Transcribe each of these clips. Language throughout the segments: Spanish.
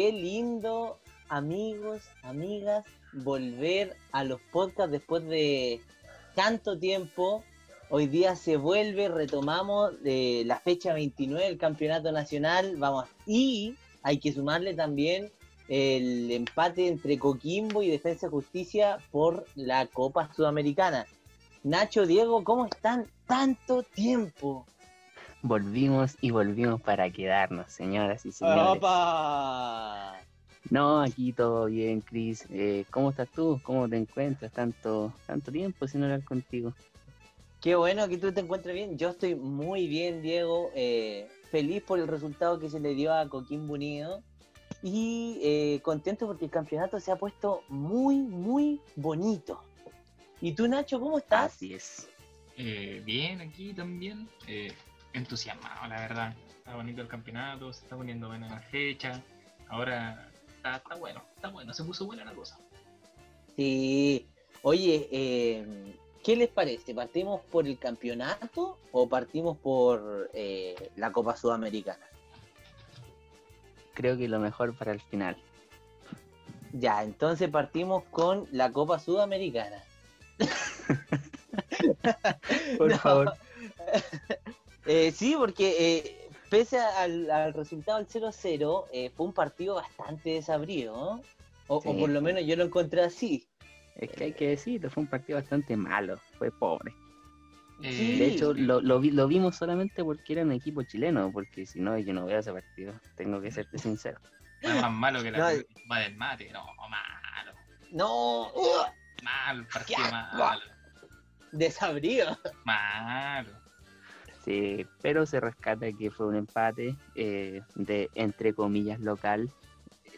qué lindo, amigos, amigas, volver a los podcasts después de tanto tiempo. Hoy día se vuelve, retomamos de la fecha 29 del Campeonato Nacional. Vamos, y hay que sumarle también el empate entre Coquimbo y Defensa Justicia por la Copa Sudamericana. Nacho, Diego, ¿cómo están? Tanto tiempo. Volvimos y volvimos para quedarnos, señoras y señores. ¡Opa! No, aquí todo bien, Cris. Eh, ¿Cómo estás tú? ¿Cómo te encuentras? Tanto, tanto tiempo sin hablar contigo. Qué bueno que tú te encuentres bien. Yo estoy muy bien, Diego. Eh, feliz por el resultado que se le dio a Coquimbo Unido. Y eh, contento porque el campeonato se ha puesto muy, muy bonito. ¿Y tú, Nacho, cómo estás? Así es. Eh, bien, aquí también. Entusiasmado, la verdad. Está bonito el campeonato, se está poniendo buena la fecha. Ahora está, está bueno, está bueno, se puso buena la cosa. Sí. Oye, eh, ¿qué les parece? ¿Partimos por el campeonato o partimos por eh, la Copa Sudamericana? Creo que lo mejor para el final. Ya, entonces partimos con la Copa Sudamericana. Por No. favor. Eh, sí, porque eh, pese al, al resultado del 0-0, eh, fue un partido bastante desabrido, ¿no? O, por lo menos yo lo encontré así. Es que hay que decirlo, fue un partido bastante malo, fue pobre. Eh, Sí. De hecho, lo, lo, vi- lo vimos solamente porque era un equipo chileno, porque si no, yo no veo ese partido, tengo que serte sincero. fue más malo que la No, va del mate. No, malo. No. Malo, el partido Qué malo. desabrido. Malo. Sí, pero se rescata que fue un empate eh, de, entre comillas, local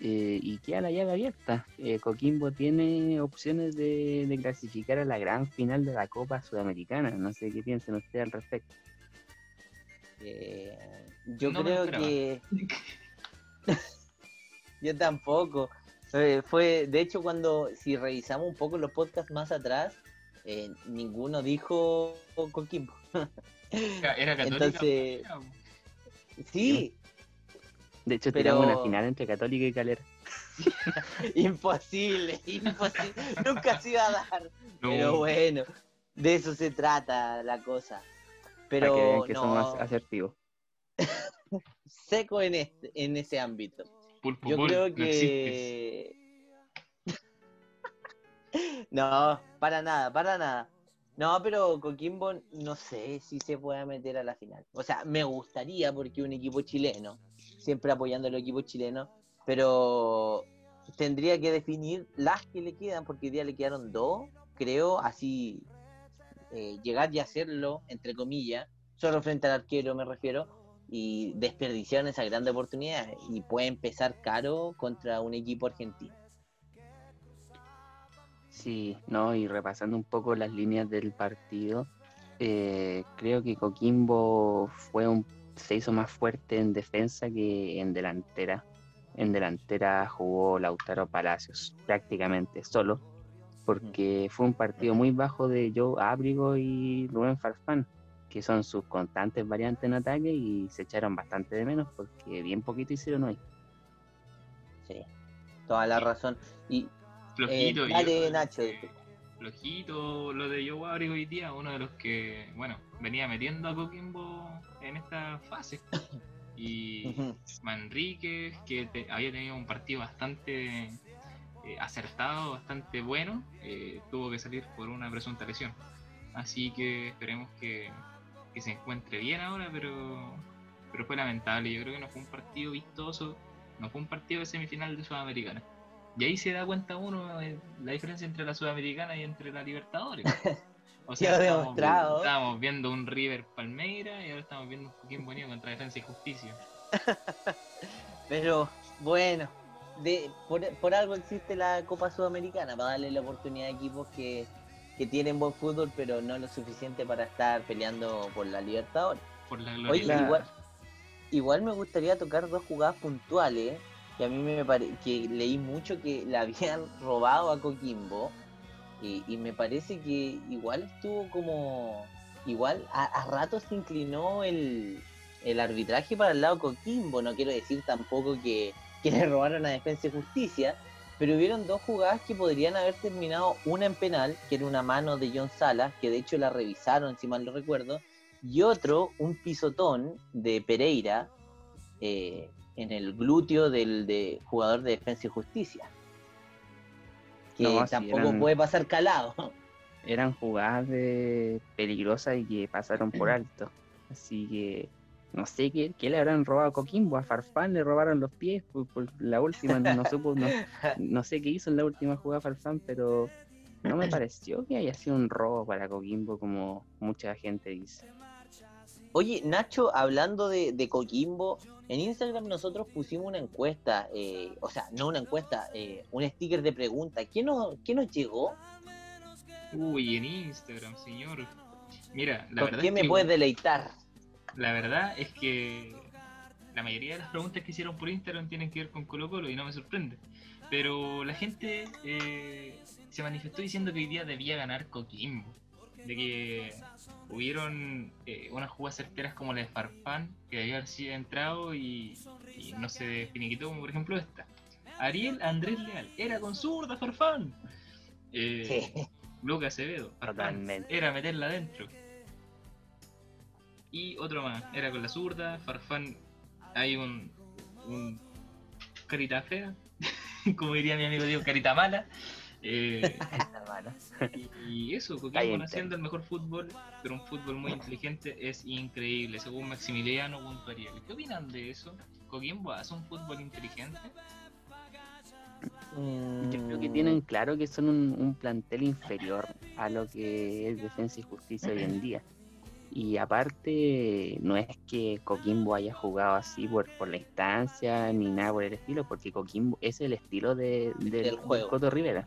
eh, y queda la llave abierta. Eh, Coquimbo tiene opciones de, de clasificar a la gran final de la Copa Sudamericana. No sé qué piensan ustedes al respecto. Eh, yo No creo que yo tampoco. Eh, fue, de hecho, cuando si revisamos un poco los podcasts más atrás, eh, ninguno dijo Coquimbo. Era, católica. Entonces- pero- Sí, De hecho, Pero- tenemos una final entre Católica y Calera. imposible, imposible. Nunca se iba a dar. No. Pero bueno, de eso se trata la cosa. Pero para que vean que no, son más asertivos. seco en este, en ese ámbito. Pulpo Yo creo no que. no, para nada, para nada. No, pero Coquimbo no sé si se pueda meter a la final. O sea, me gustaría porque un equipo chileno, siempre apoyando al equipo chileno, pero tendría que definir las que le quedan, porque hoy día le quedaron dos, creo, así eh, llegar y hacerlo, entre comillas, solo frente al arquero me refiero, y desperdiciaron esa grande oportunidad y puede empezar caro contra un equipo argentino. Sí, no, y repasando un poco las líneas del partido, eh, creo que Coquimbo fue un, se hizo más fuerte en defensa que en delantera. En delantera jugó Lautaro Palacios prácticamente solo, porque fue un partido muy bajo de Joe Ábrigo y Rubén Farfán, que son sus constantes variantes en ataque y se echaron bastante de menos porque bien poquito hicieron hoy. Sí, toda la Sí. razón. Y Flojito. Eh, dale, yo Nacho. que Flojito lo de Joe Abrigo hoy día, uno de los que, bueno, venía metiendo a Coquimbo en esta fase. Y. Manríquez, que te- había tenido un partido bastante eh, acertado, bastante bueno, eh, tuvo que salir por una presunta lesión. Así que esperemos que, que se encuentre bien ahora, pero, pero fue lamentable. Yo creo que no fue un partido vistoso, no fue un partido de semifinal de Sudamericana. Y ahí se da cuenta uno de la diferencia entre la Sudamericana y entre la Libertadores. O estábamos, demostrado. estábamos viendo un River Palmeira y ahora estamos viendo un Coquimbo Unido contra Defensa y Justicia. Pero bueno, de, por, por algo existe la Copa Sudamericana, para darle la oportunidad a equipos que, que tienen buen fútbol, pero no lo suficiente para estar peleando por la Libertadores. Por la gloria. Oye, igual, igual me gustaría tocar dos jugadas puntuales que a mí me pare, que leí mucho que le habían robado a Coquimbo y, y me parece que igual estuvo como igual a, a ratos se inclinó el, el arbitraje para el lado Coquimbo. No quiero decir tampoco que, que le robaron a Defensa y Justicia, pero hubieron dos jugadas que podrían haber terminado, una en penal, que era una mano de John Salas, que de hecho la revisaron, si mal no recuerdo, y otro, un pisotón de Pereira eh, en el glúteo del de jugador de Defensa y Justicia. Que No, sí, tampoco eran- puede pasar calado. Eran jugadas de- peligrosas y que pasaron por alto. Así que no sé qué, qué le habrán robado a Coquimbo. A Farfán le robaron los pies por, por la última. No, supo- no, no sé qué hizo en la última jugada Farfán, pero no me pareció que haya sido un robo para Coquimbo como mucha gente dice. Oye, Nacho, hablando de, de Coquimbo, en Instagram nosotros pusimos una encuesta, eh, o sea, no una encuesta, eh, un sticker de pregunta. ¿Qué nos, qué nos llegó? Uy, en Instagram, señor. Mira, la ¿Con verdad, qué es me que, puedes deleitar? la verdad es que la mayoría de las preguntas que hicieron por Instagram tienen que ver con Colo Colo y no me sorprende. Pero la gente eh, se manifestó diciendo que hoy día debía ganar Coquimbo. De que hubieron eh, unas jugadas certeras como la de Farfán, que debió haber sido entrado y, y no se finiquitó, como por ejemplo esta. Ariel Andrés Leal, era con zurda Farfán. Eh, Sí. Lucas Acevedo, Farfán, era meterla adentro. Y otro más, era con la zurda, Farfán, hay un, un carita fea, como diría mi amigo Diego, carita mala. Eh, y, y eso, Coquimbo haciendo el mejor fútbol, pero un fútbol muy inteligente, es increíble, según Maximiliano. ¿Qué opinan de eso? ¿Coquimbo hace un fútbol inteligente? Yo creo que Mm, tienen claro que son un, un plantel inferior a lo que es Defensa y Justicia hoy en día. Y aparte, no es que Coquimbo haya jugado así por, por la instancia ni nada por el estilo, porque Coquimbo es el estilo de, del- Del del juego. Coto Rivera.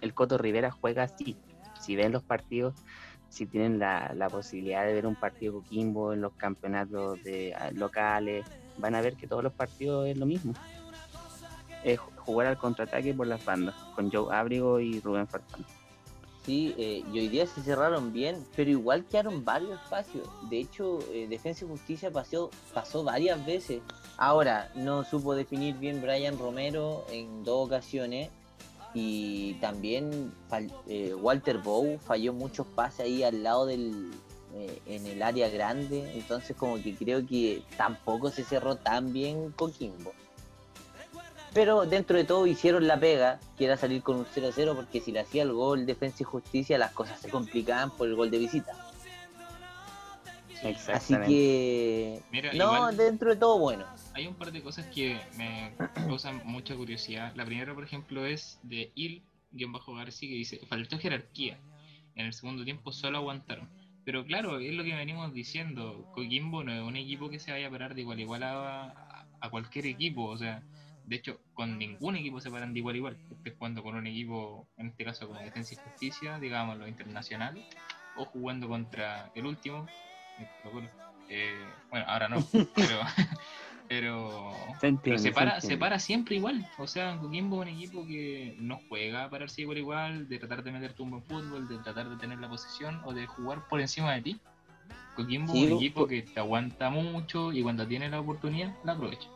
El Coto Rivera juega así. Si ven los partidos, si tienen la, la posibilidad de ver un partido Coquimbo en los campeonatos de, ah, locales, van a ver que todos los partidos es lo mismo. Es jugar al contraataque por las bandas, con Joe Abrigo y Rubén Farfán. Sí, eh, y hoy día se cerraron bien, pero igual quedaron varios espacios. De hecho, eh, Defensa y Justicia pasó, pasó varias veces. Ahora, no supo definir bien Brian Romero en dos ocasiones. Y también eh, Walter Bow falló muchos pases ahí al lado del. eh, en el área grande. Entonces, como que creo que tampoco se cerró tan bien Coquimbo. Pero dentro de todo hicieron la pega, que era salir con un 0-0, porque si le hacía el gol Defensa y Justicia, las cosas se complicaban por el gol de visita. Así Exactamente. que. Mira, no, igual- dentro de todo bueno. Hay un par de cosas que me causan mucha curiosidad. La primera, por ejemplo, es de Il-Garci que dice, faltó jerarquía. En el segundo tiempo solo aguantaron. Pero claro, es lo que venimos diciendo. Coquimbo no es un equipo que se vaya a parar de igual a igual a, a cualquier equipo. O sea, de hecho, con ningún equipo se paran de igual a igual. Estés jugando con un equipo, en este caso como Defensa y Justicia, digamos, lo internacional, o jugando contra el último. Eh. Eh, bueno, ahora no, pero, pero, Se entiende, para, se para siempre igual. O sea, Coquimbo es un equipo que no juega a pararse igual igual, de tratar de meterte un buen fútbol, de tratar de tener la posesión o de jugar por encima de ti. Coquimbo Sí, es un po- equipo que te aguanta mucho y cuando tiene la oportunidad la aprovecha.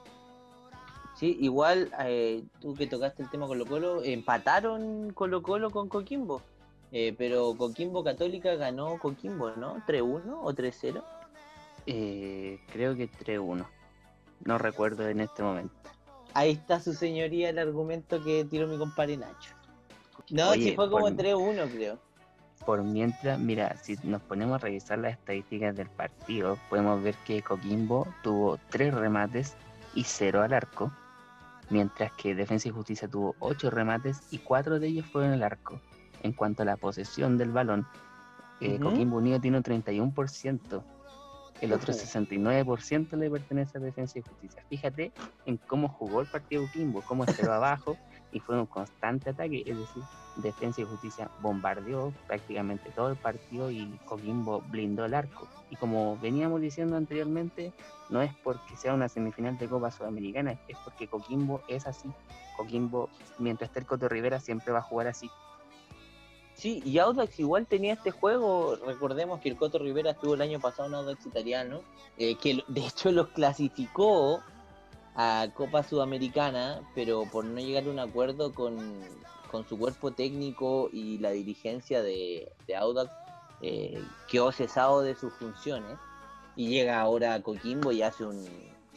Sí, igual eh, tú que tocaste el tema Colo Colo, empataron Colo Colo con Coquimbo. Eh, pero Coquimbo Católica ganó Coquimbo, ¿no? ¿3-1 o 3-0? Eh, creo que 3-1. No recuerdo en este momento. Ahí está su señoría el argumento que tiró mi compadre Nacho. No, Oye, sí fue como por- 3-1, creo. Por mientras, mira, si nos ponemos a revisar las estadísticas del partido, podemos ver que Coquimbo tuvo 3 remates y 0 al arco, mientras que Defensa y Justicia tuvo 8 remates y 4 de ellos fueron al arco. En cuanto a la posesión del balón, eh. Coquimbo Unido tiene un 31%, el otro Ujú. 69% le pertenece a Defensa y Justicia. Fíjate en cómo jugó el partido Coquimbo, cómo esperó abajo y fue un constante ataque, es decir, Defensa y Justicia bombardeó prácticamente todo el partido y Coquimbo blindó el arco. Y como veníamos diciendo anteriormente, no es porque sea una semifinal de Copa Sudamericana, es porque Coquimbo es así. Coquimbo, mientras esté el Coto Rivera, siempre va a jugar así. Sí, y Audax igual tenía este juego. Recordemos que el Coto Rivera estuvo el año pasado en Audax italiano, eh, que de hecho los clasificó a Copa Sudamericana, pero por no llegar a un acuerdo con, con su cuerpo técnico y la dirigencia de, de Audax, eh, quedó cesado de sus funciones y llega ahora a Coquimbo y hace un,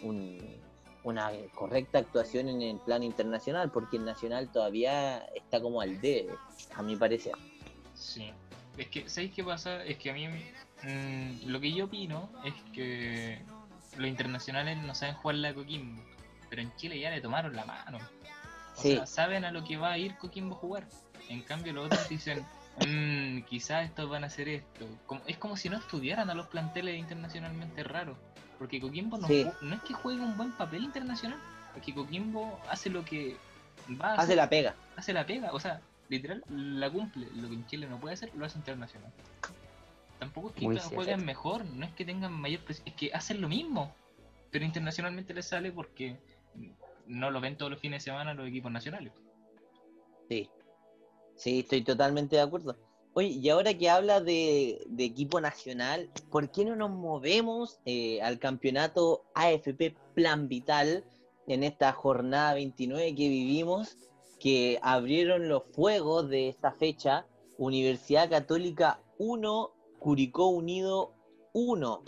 un- una correcta actuación en el plan internacional, porque el Nacional todavía está como al debe, a mi parecer. Sí. Es que, ¿sabéis qué pasa? Es que a mí, mm, lo que yo opino es que los internacionales no saben jugar la Coquimbo, pero en Chile ya le tomaron la mano. O Sí. sea, saben a lo que va a ir Coquimbo a jugar. En cambio, los otros dicen, "Mm, quizás estos van a hacer esto. Como- es como si no estudiaran a los planteles internacionalmente raros. Porque Coquimbo no, Sí. no es que juegue un buen papel internacional, es que Coquimbo hace lo que va a Hace hacer la pega. hace la pega, o sea, literal, la cumple. Lo que en Chile no puede hacer, lo hace internacional. Tampoco es que jueguen mejor, no es que tengan mayor presión, es que hacen lo mismo. Pero internacionalmente les sale porque no lo ven todos los fines de semana los equipos nacionales. Sí, sí, estoy totalmente de acuerdo. Oye, y ahora que habla de, de equipo nacional, ¿por qué no nos movemos eh, al campeonato AFP Plan Vital en esta jornada 29 que vivimos, que abrieron los fuegos de esta fecha? Universidad Católica 1, Curicó Unido 1.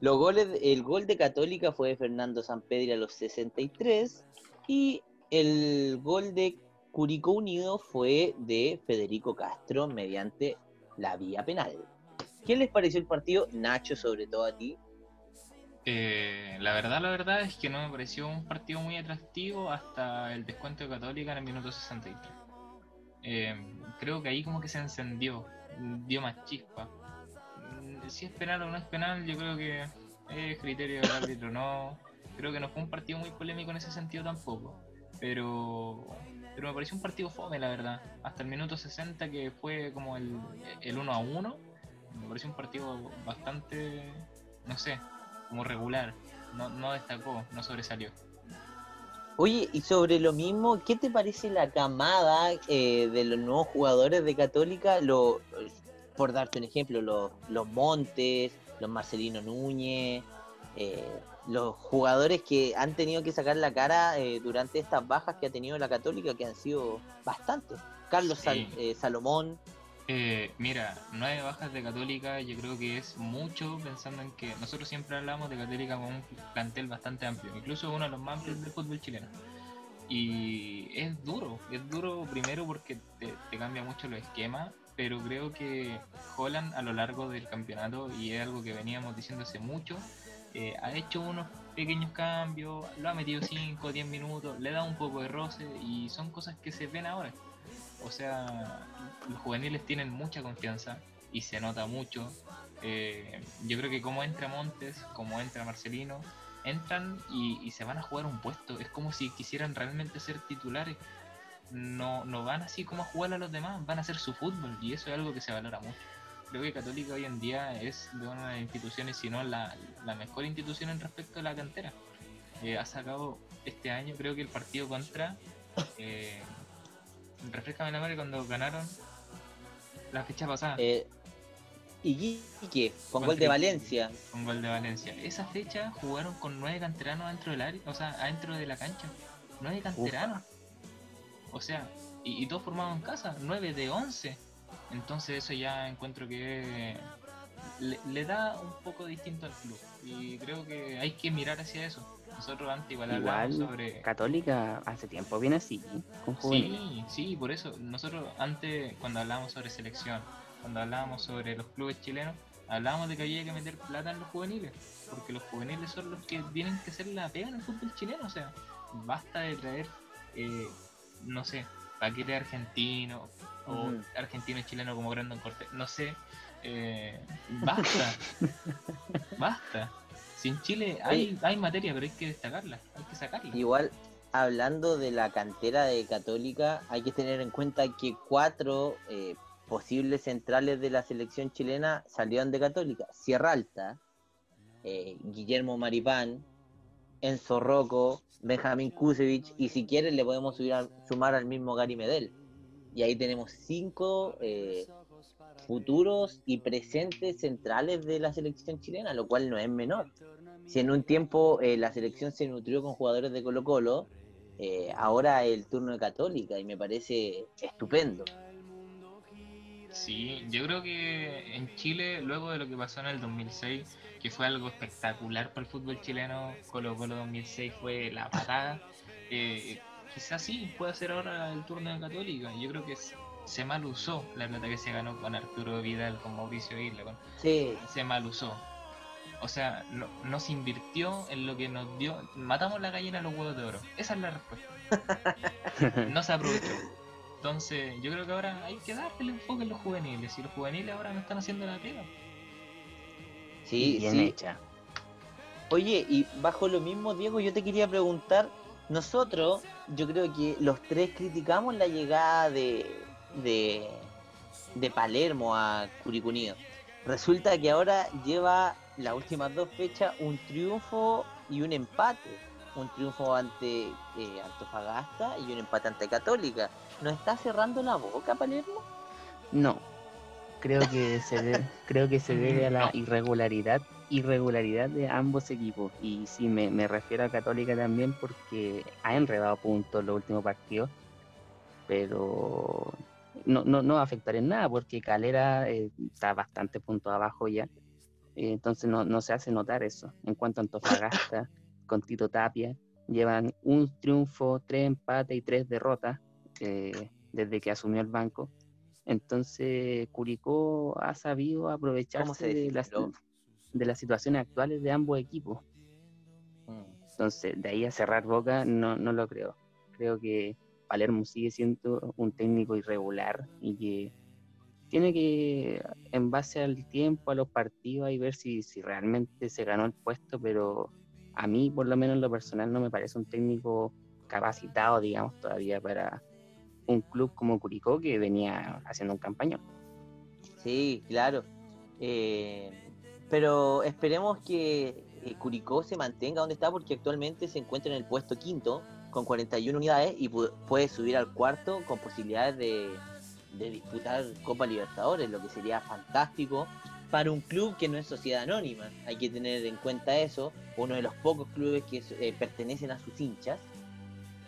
Los goles, el gol de Católica fue de Fernando Sampedri a los 63 y el gol de Curicó Unido fue de Federico Castro mediante la vía penal. ¿Qué les pareció el partido? Nacho, sobre todo a ti. Eh, la verdad, la verdad es que no me pareció un partido muy atractivo hasta el descuento de Católica en el minuto 63. Eh, creo que ahí como que se encendió, dio más chispa. Mm, Si es penal o no es penal, yo creo que es criterio del árbitro. No, creo que no fue un partido muy polémico en ese sentido tampoco. Pero, pero me pareció un partido fome, la verdad. Hasta el minuto 60, que fue como el, el 1 a 1, me pareció un partido bastante, no sé, como regular. No, no destacó, no sobresalió. Oye, y sobre lo mismo, ¿qué te parece la camada eh, de los nuevos jugadores de Católica? Lo, por darte un ejemplo, los, los Montes, los Marcelino Núñez, eh, los jugadores que han tenido que sacar la cara eh, durante estas bajas que ha tenido la Católica, que han sido bastantes. Carlos Sí. eh, Salomón, Eh, mira, nueve bajas de Católica yo creo que es mucho pensando en que nosotros siempre hablamos de Católica como un plantel bastante amplio, incluso uno de los más amplios del fútbol chileno. Y es duro, es duro primero porque te, cambia mucho los esquemas, pero creo que Holland a lo largo del campeonato, y es algo que veníamos diciendo hace mucho, eh, ha hecho unos pequeños cambios, lo ha metido 5 o 10 minutos, le da un poco de roce y son cosas que se ven ahora. O sea, los juveniles tienen mucha confianza y se nota mucho. Eh, yo creo que como entra Montes, como entra Marcelino, entran y, se van a jugar un puesto. Es como si quisieran realmente ser titulares. No, no van así como a jugar a los demás, van a hacer su fútbol y eso es algo que se valora mucho. Creo que Católica hoy en día es de una de las instituciones, si no la, la mejor institución en respecto a la cantera. Eh, ha sacado este año, creo que el partido contra. Eh, refrescame la memoria cuando ganaron la fecha pasada eh, Iquique, con gol de. Valencia. con gol de Valencia. Esa fecha jugaron con nueve canteranos dentro del área, o sea, adentro de la cancha. Nueve canteranos. O sea, y, y todos formados en casa, nueve de once. Entonces eso ya encuentro que le, le da un poco distinto al club. Y creo que hay que mirar hacia eso. Nosotros antes igual hablábamos Igual, sobre... Católica hace tiempo viene así, con. Sí, sí, por eso. Nosotros antes, cuando hablábamos sobre selección, cuando hablábamos sobre los clubes chilenos, hablábamos de que había que meter plata en los juveniles, porque los juveniles son los que tienen que hacer la pega en el fútbol chileno. O sea, basta de traer, eh, no sé, paquete argentino o Ujú. argentino y chileno como Brandon Cortés, no sé. eh, basta, basta. Si en Chile hay, hay materia, pero hay que destacarla, hay que sacarla. Igual, hablando de la cantera de Católica, hay que tener en cuenta que cuatro eh, posibles centrales de la selección chilena salieron de Católica. Sierra Alta, eh, Guillermo Maripán, Enzo Rocco, Benjamín Kusevich, y si quieren le podemos subir a- sumar al mismo Gary Medel. Y ahí tenemos cinco eh, futuros y presentes centrales de la selección chilena, lo cual no es menor. si en un tiempo eh, la selección se nutrió con jugadores de Colo Colo, eh, ahora el turno de Católica y me parece estupendo. Sí, yo creo que en Chile, luego de lo que pasó en el 2006, que fue algo espectacular para el fútbol chileno, Colo Colo 2006 fue la patada, eh, quizás sí, puede ser ahora el turno de Católica. Yo creo que se mal usó la plata que se ganó con Arturo Vidal, con Mauricio Isla. Sí. Se mal usó. O sea, no, se invirtió en lo que nos dio. Matamos la gallina a los huevos de oro. Esa es la respuesta. no se aprovechó. Entonces, yo creo que ahora hay que darle el enfoque en los juveniles. Y los juveniles ahora no están haciendo la pega. Sí, bien hecha. Oye, y bajo lo mismo, Diego, yo te quería preguntar. Nosotros, yo creo que los tres criticamos la llegada de, de, de Palermo a Curicunido. Resulta que ahora lleva las últimas dos fechas un triunfo y un empate. Un triunfo ante eh, Antofagasta y un empate ante Católica. ¿No está cerrando la boca, Palermo? No. Creo que se debe, creo que se debe a la irregularidad irregularidad de ambos equipos. Y sí, me, me refiero a Católica también porque ha enredado puntos los últimos partidos. Pero no, no, no va a afectar en nada porque Calera eh, está bastante punto abajo ya eh, entonces no, no, se hace notar eso. En cuanto a Antofagasta, con Tito Tapia, llevan un triunfo, tres empates y tres derrotas eh, desde que asumió el banco. Entonces Curicó ha sabido aprovecharse de las, de las situaciones actuales de ambos equipos. Mm. Entonces, de ahí a cerrar boca, no, no lo creo. Creo que Palermo sigue siendo un técnico irregular y que tiene que, en base al tiempo, a los partidos, ver si, si realmente se ganó el puesto, pero a mí, por lo menos en lo personal, no me parece un técnico capacitado, digamos, todavía para un club como Curicó que venía haciendo un campañón. Sí, claro. Eh, pero esperemos que eh, Curicó se mantenga donde está porque actualmente se encuentra en el puesto quinto con 41 unidades y puede subir al cuarto con posibilidades de, disputar Copa Libertadores, lo que sería fantástico para un club que no es sociedad anónima. Hay que tener en cuenta eso, uno de los pocos clubes que eh, pertenecen a sus hinchas.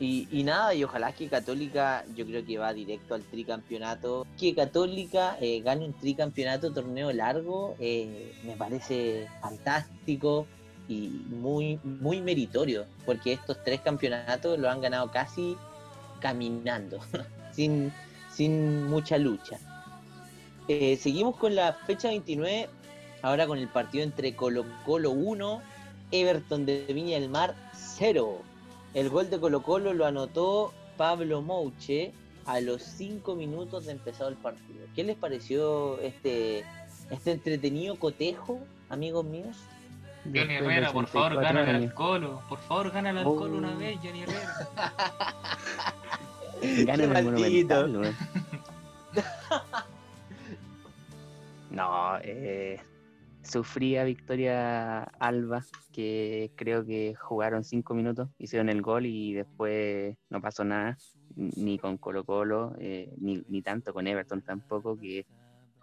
Y, nada, y ojalá que Católica, yo creo que va directo al tricampeonato. Que Católica eh, gane un tricampeonato, torneo largo, eh, me parece fantástico y muy, muy meritorio, porque estos tres campeonatos lo han ganado casi caminando, sin, sin mucha lucha. Eh, seguimos con la fecha 29, ahora con el partido entre Colo Colo 1, Everton de Viña del Mar 0. El gol de Colo Colo lo anotó Pablo Mouche a los 5 minutos de empezado el partido. ¿Qué les pareció este, este entretenido cotejo, amigos míos? Johnny Herrera, por favor, gana al Colo. Por favor, gana al Colo una oh. vez, Johnny Herrera. Gana el Monumental, No, eh, sufría Victoria Alba, que creo que jugaron cinco minutos, hicieron el gol y después no pasó nada, ni con Colo Colo, eh, ni, ni, tanto con Everton tampoco, que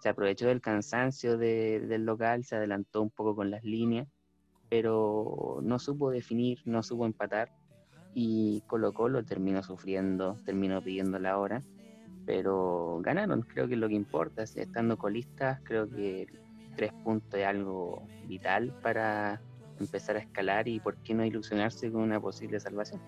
se aprovechó del cansancio del local, se adelantó un poco con las líneas, pero no supo definir, no supo empatar y Colo Colo terminó sufriendo, terminó pidiendo la hora, pero ganaron, creo que es lo que importa, estando colistas, creo que tres puntos es algo vital para empezar a escalar y por qué no ilusionarse con una posible salvación.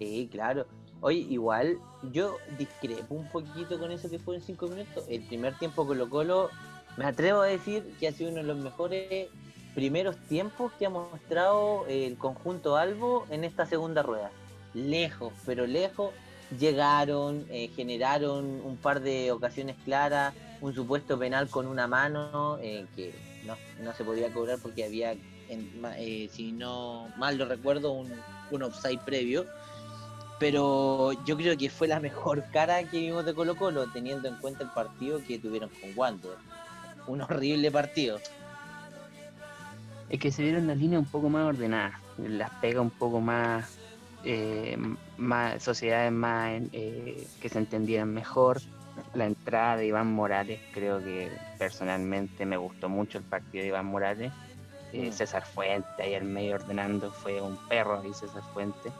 Sí, claro. Oye, igual yo discrepo un poquito con eso que fue en cinco minutos. El primer tiempo Colo Colo, me atrevo a decir que ha sido uno de los mejores primeros tiempos que ha mostrado el conjunto Albo en esta segunda rueda. Lejos, pero lejos, llegaron, eh, generaron un par de ocasiones claras, un supuesto penal con una mano eh, que no, se podía cobrar porque había, eh, si no mal lo recuerdo, un, un offside previo. Pero yo creo que fue la mejor cara que vimos de Colo Colo, teniendo en cuenta el partido que tuvieron con Wander. Un horrible partido es que se vieron las líneas un poco más ordenadas, las pega un poco más, eh, más sociedades más eh, que se entendieran mejor. La entrada de Iván Morales, creo que personalmente me gustó mucho el partido de Iván Morales. Eh, Mm. César Fuente ahí al medio ordenando, fue un perro ahí César Fuente.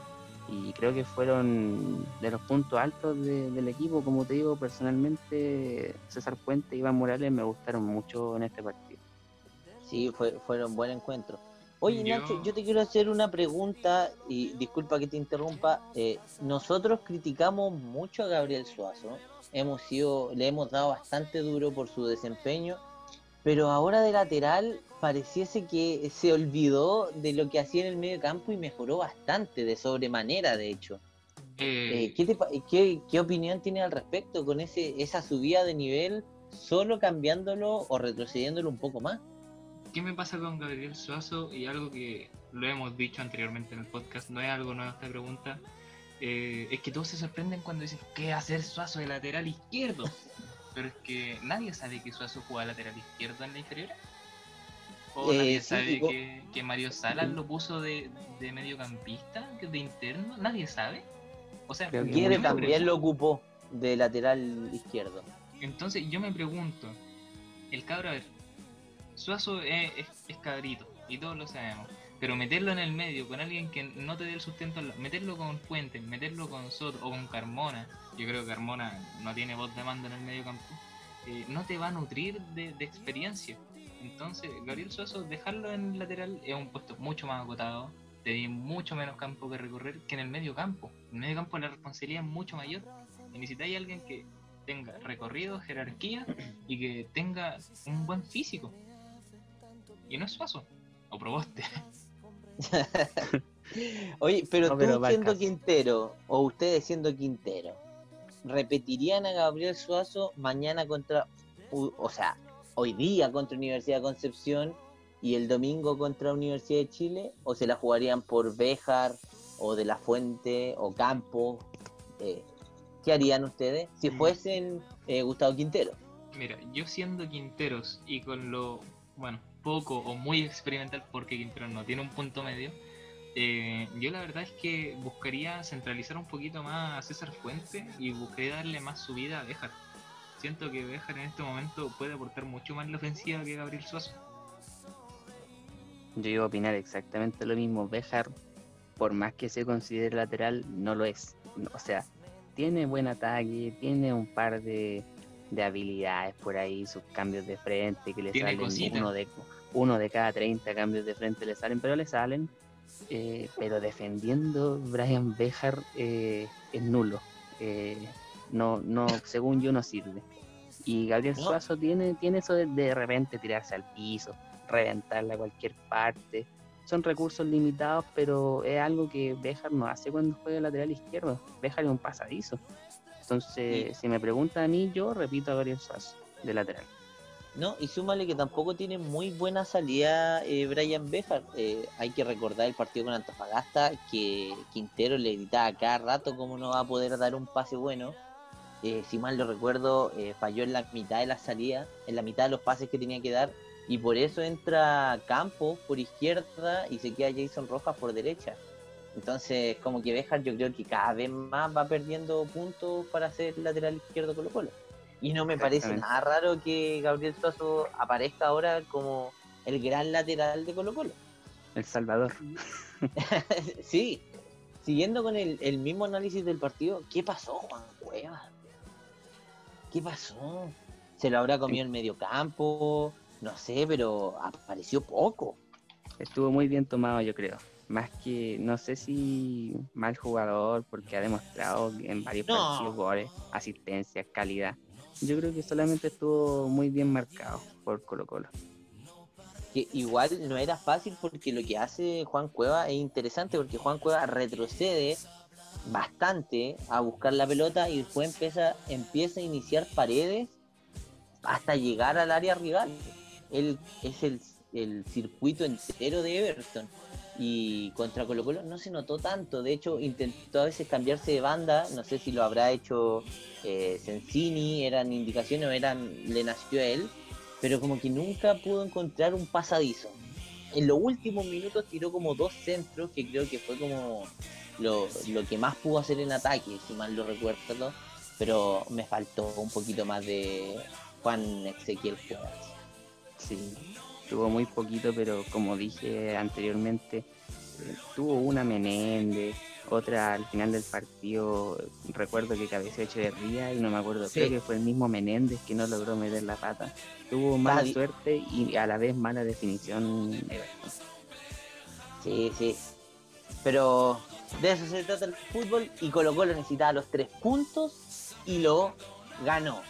Y creo que fueron de los puntos altos de- del equipo, como te digo, personalmente César Fuente y Iván Morales me gustaron mucho en este partido. Sí, fue, fueron buen encuentro. Oye, Yo- Nacho, yo te quiero hacer una pregunta y disculpa que te interrumpa. eh, nosotros criticamos mucho a Gabriel Suazo. Hemos sido, le hemos dado bastante duro por su desempeño, pero ahora de lateral pareciese que se olvidó de lo que hacía en el medio campo y mejoró bastante, de sobremanera, de hecho. Eh, Eh, ¿qué, te qué opinión tiene al respecto con ese esa subida de nivel, solo cambiándolo o retrocediéndolo un poco más? ¿Qué me pasa con Gabriel Suazo? Y algo que lo hemos dicho anteriormente en el podcast, no es algo nuevo esta pregunta. eh, es que todos se sorprenden cuando dicen, ¿qué hacer Suazo de lateral izquierdo? Pero es que nadie sabe que Suazo juega lateral izquierdo en la inferior. O Eh, nadie sí, sabe digo- que, que Mario Salas lo puso de, de mediocampista, de interno. Nadie sabe. O sea, Quiere también lo ocupó de lateral izquierdo. Entonces yo me pregunto, el cabro, a ver, Suazo es, es, cabrito, y todos lo sabemos, pero meterlo en el medio con alguien que no te dé el sustento, meterlo con Fuentes, meterlo con Soto o con Carmona, yo creo que Carmona no tiene voz de mando en el medio campo, eh, no te va a nutrir de, de experiencia. Entonces, Gabriel Suazo, dejarlo en el lateral es un puesto mucho más agotado, da mucho menos campo que recorrer que en el medio campo. En el medio campo la responsabilidad es mucho mayor. Y necesitáis alguien que tenga recorrido, jerarquía y que tenga un buen físico. Y no es Suazo, o Proboste. Oye, pero No, tú pero siendo. Quintero, o ustedes siendo Quintero, ¿repetirían a Gabriel Suazo mañana contra, o sea, hoy día contra Universidad de Concepción y el domingo contra Universidad de Chile? ¿O se la jugarían por Béjar, o de la Fuente, o Campo? Eh, ¿Qué harían ustedes si Mm. fuesen eh, Gustavo Quintero? Mira, yo siendo Quinteros y con lo, bueno, poco o muy experimental, porque Quinteros no tiene un punto medio, eh, yo la verdad es que buscaría centralizar un poquito más a César Fuente y buscaría darle más subida a Béjar. Siento que Béjar en este momento puede aportar mucho más la ofensiva que Gabriel Suazo. Yo iba a opinar exactamente lo mismo. Bejar, por más que se considere lateral, no lo es. O sea, tiene buen ataque, tiene un par de, de habilidades por ahí, sus cambios de frente que le Tiene salen uno de, uno de cada 30 cambios de frente le salen, pero le salen. Eh, pero defendiendo Brian Bejar eh, es nulo. Eh, no, no, según yo no sirve. Y Gabriel. Suazo tiene, tiene eso de, de repente tirarse al piso, reventarla a cualquier parte. Son recursos limitados, pero es algo que Bejar no hace cuando juega lateral izquierdo. Bejar es un pasadizo. Entonces, si me preguntan a mí, yo repito a Gabriel Suazo de lateral. No, y súmale que tampoco tiene muy buena salida eh, Brian Bejar. Eh, hay que recordar el partido con Antofagasta, que Quintero le gritaba cada rato cómo no va a poder dar un pase bueno. Eh, si mal lo recuerdo, falló en la mitad de la salida, en la mitad de los pases que tenía que dar, y por eso entra Campos por izquierda y se queda Jason Rojas por derecha. Entonces, como que Bejar yo creo que cada vez más va perdiendo puntos para ser lateral izquierdo Colo Colo. Y no me parece nada raro que Gabriel Suazo aparezca ahora como el gran lateral de Colo Colo. El Salvador. sí, siguiendo con el, el mismo análisis del partido, ¿qué pasó, Juan Cueva? ¿Qué pasó? ¿Se lo habrá comido en medio campo? No sé, pero apareció poco. Estuvo muy bien tomado, yo creo. Más que, no sé si mal jugador, porque ha demostrado en varios No. partidos goles, asistencias, calidad. Yo creo que solamente estuvo muy bien marcado por Colo Colo. que igual no era fácil porque lo que hace Juan Cueva es interesante porque Juan Cueva retrocede bastante a buscar la pelota y después empieza, a iniciar paredes hasta llegar al área rival. Él es el circuito entero de Everton y contra Colo Colo no se notó tanto, de hecho intentó a veces cambiarse de banda, no sé si lo habrá hecho eh, eran indicaciones o eran, le nació a él, pero como que nunca pudo encontrar un pasadizo. En los últimos minutos tiró como dos centros, que creo que fue como lo, lo que más pudo hacer en ataque, si mal lo recuerdo, pero me faltó un poquito más de Juan Ezequiel Cuevas. Sí. Tuvo muy poquito, pero como dije anteriormente, tuvo una Menéndez, otra al final del partido, recuerdo que cabeció Echeverría y no me acuerdo, creo que fue el mismo Menéndez que no logró meter la pata. Tuvo mala suerte y a la vez mala definición. Sí, sí. Pero de eso se trata el fútbol y Colo Colo necesitaba los tres puntos y lo ganó.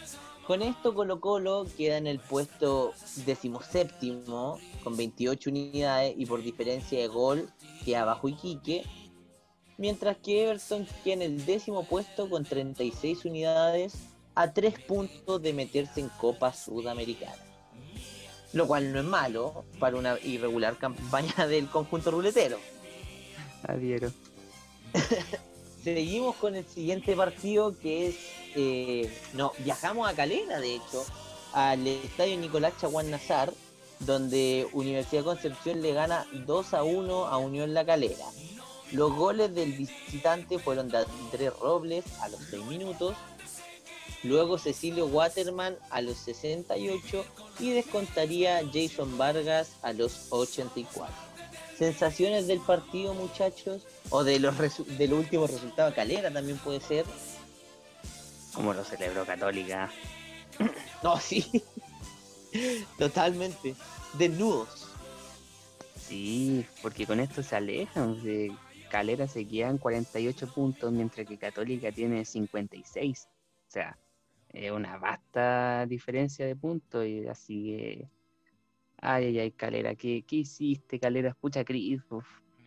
Con esto Colo Colo queda en el puesto decimoséptimo con 28 unidades y por diferencia de gol queda abajo Iquique. Mientras que Everton queda en el décimo puesto con 36 unidades a 3 puntos de meterse en Copa Sudamericana. Lo cual no es malo para una irregular campaña del conjunto ruletero. Adhiero. Seguimos con el siguiente partido que es. Eh, no, viajamos a Calera, de hecho, al estadio Nicolás Chaguán Nazar, donde Universidad Concepción le gana 2 a 1 a Unión La Calera. Los goles del visitante fueron de Andrés Robles a los 6 minutos, luego Cecilio Waterman a los 68 y descontaría Jason Vargas a los 84. Sensaciones del partido, muchachos, o de los del último resultado Calera también puede ser. Como lo celebró Católica. no, sí. Totalmente. Desnudos. Sí, porque con esto se alejan. De Calera se quedan 48 puntos, mientras que Católica tiene 56. O sea, es una vasta diferencia de puntos. Y así que. Ay, ay, ay, Calera, ¿qué, qué hiciste, Calera? Escucha, Cris.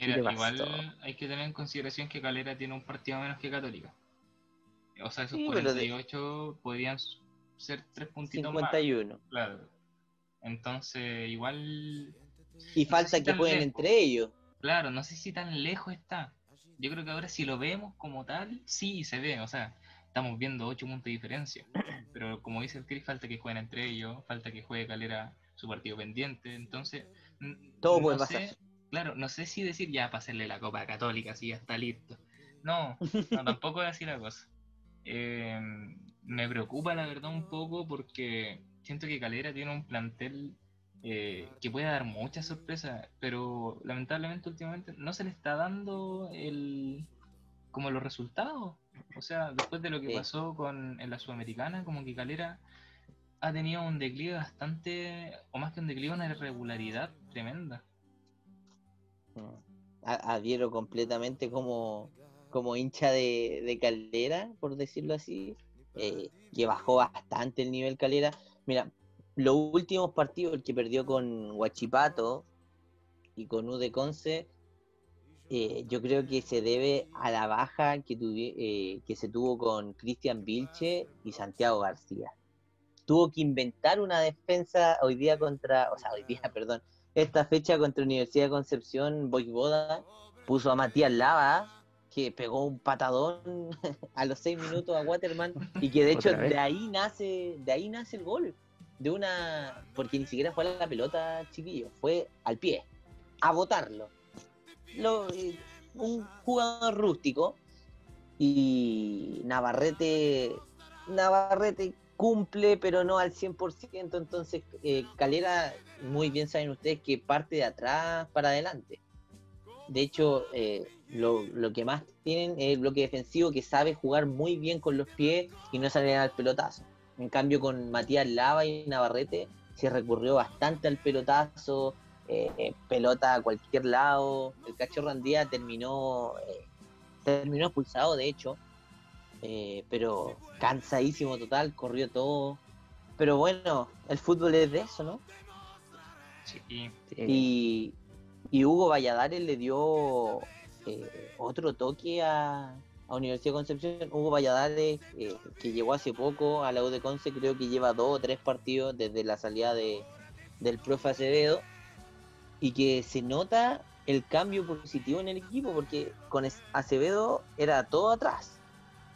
Mira, igual hay que tener en consideración que Calera tiene un partido menos que Católica. O sea, esos 48 podrían ser tres puntitos 51. más. Claro. Entonces, igual. Y falta que jueguen entre ellos. Claro, no sé si tan lejos está. Yo creo que ahora si lo vemos como tal, sí se ve. O sea, estamos viendo 8 puntos de diferencia. Pero como dice el Chris, falta que jueguen entre ellos, falta que juegue Calera su partido pendiente. Entonces, todo puede pasar. Claro, no sé si decir ya hacerle la Copa Católica, si ya está listo. No, no tampoco es así la cosa. Eh, me preocupa la verdad un poco porque siento que Calera tiene un plantel eh, que puede dar muchas sorpresas, pero lamentablemente últimamente no se le está dando el como los resultados. O sea, después de lo que pasó con en la Sudamericana, como que Calera ha tenido un declive bastante, o más que un declive, una irregularidad tremenda. Adhiero completamente como, como hincha de, de Calera, por decirlo así, eh, que bajó bastante el nivel Calera. Mira, los últimos partidos, que perdió con Huachipato y con Ude Conce, eh, yo creo que se debe a la baja que, eh, que se tuvo con Cristian Vilche y Santiago García. Tuvo que inventar una defensa hoy día contra, o sea, hoy día, perdón, esta fecha contra Universidad de Concepción, Boivoda, puso a Matías Lava, que pegó un patadón a los seis minutos a Waterman y que de hecho de ahí nace, de ahí nace el gol de una. Porque ni siquiera fue a la pelota, chiquillo, fue al pie, a botarlo. Eh, un jugador rústico y Navarrete. Navarrete cumple, pero no al 100%. Entonces, eh, Calera, muy bien saben ustedes que parte de atrás para adelante. De hecho, eh, lo, lo, que más tienen es el bloque defensivo que sabe jugar muy bien con los pies y no salir al pelotazo. En cambio, con Matías Lava y Navarrete se recurrió bastante al pelotazo, eh, pelota a cualquier lado. El cachorro Andía terminó, eh, terminó expulsado, de hecho, eh, pero cansadísimo total, corrió todo. Pero bueno, el fútbol es de eso, ¿no? Sí. Y, y Hugo Valladares le dio otro toque a, a Universidad de Concepción, Hugo Valladares, eh, que llegó hace poco a la U de Conce, creo que lleva dos o tres partidos desde la salida de, del profe Acevedo, y que se nota el cambio positivo en el equipo, porque con Acevedo era todo atrás.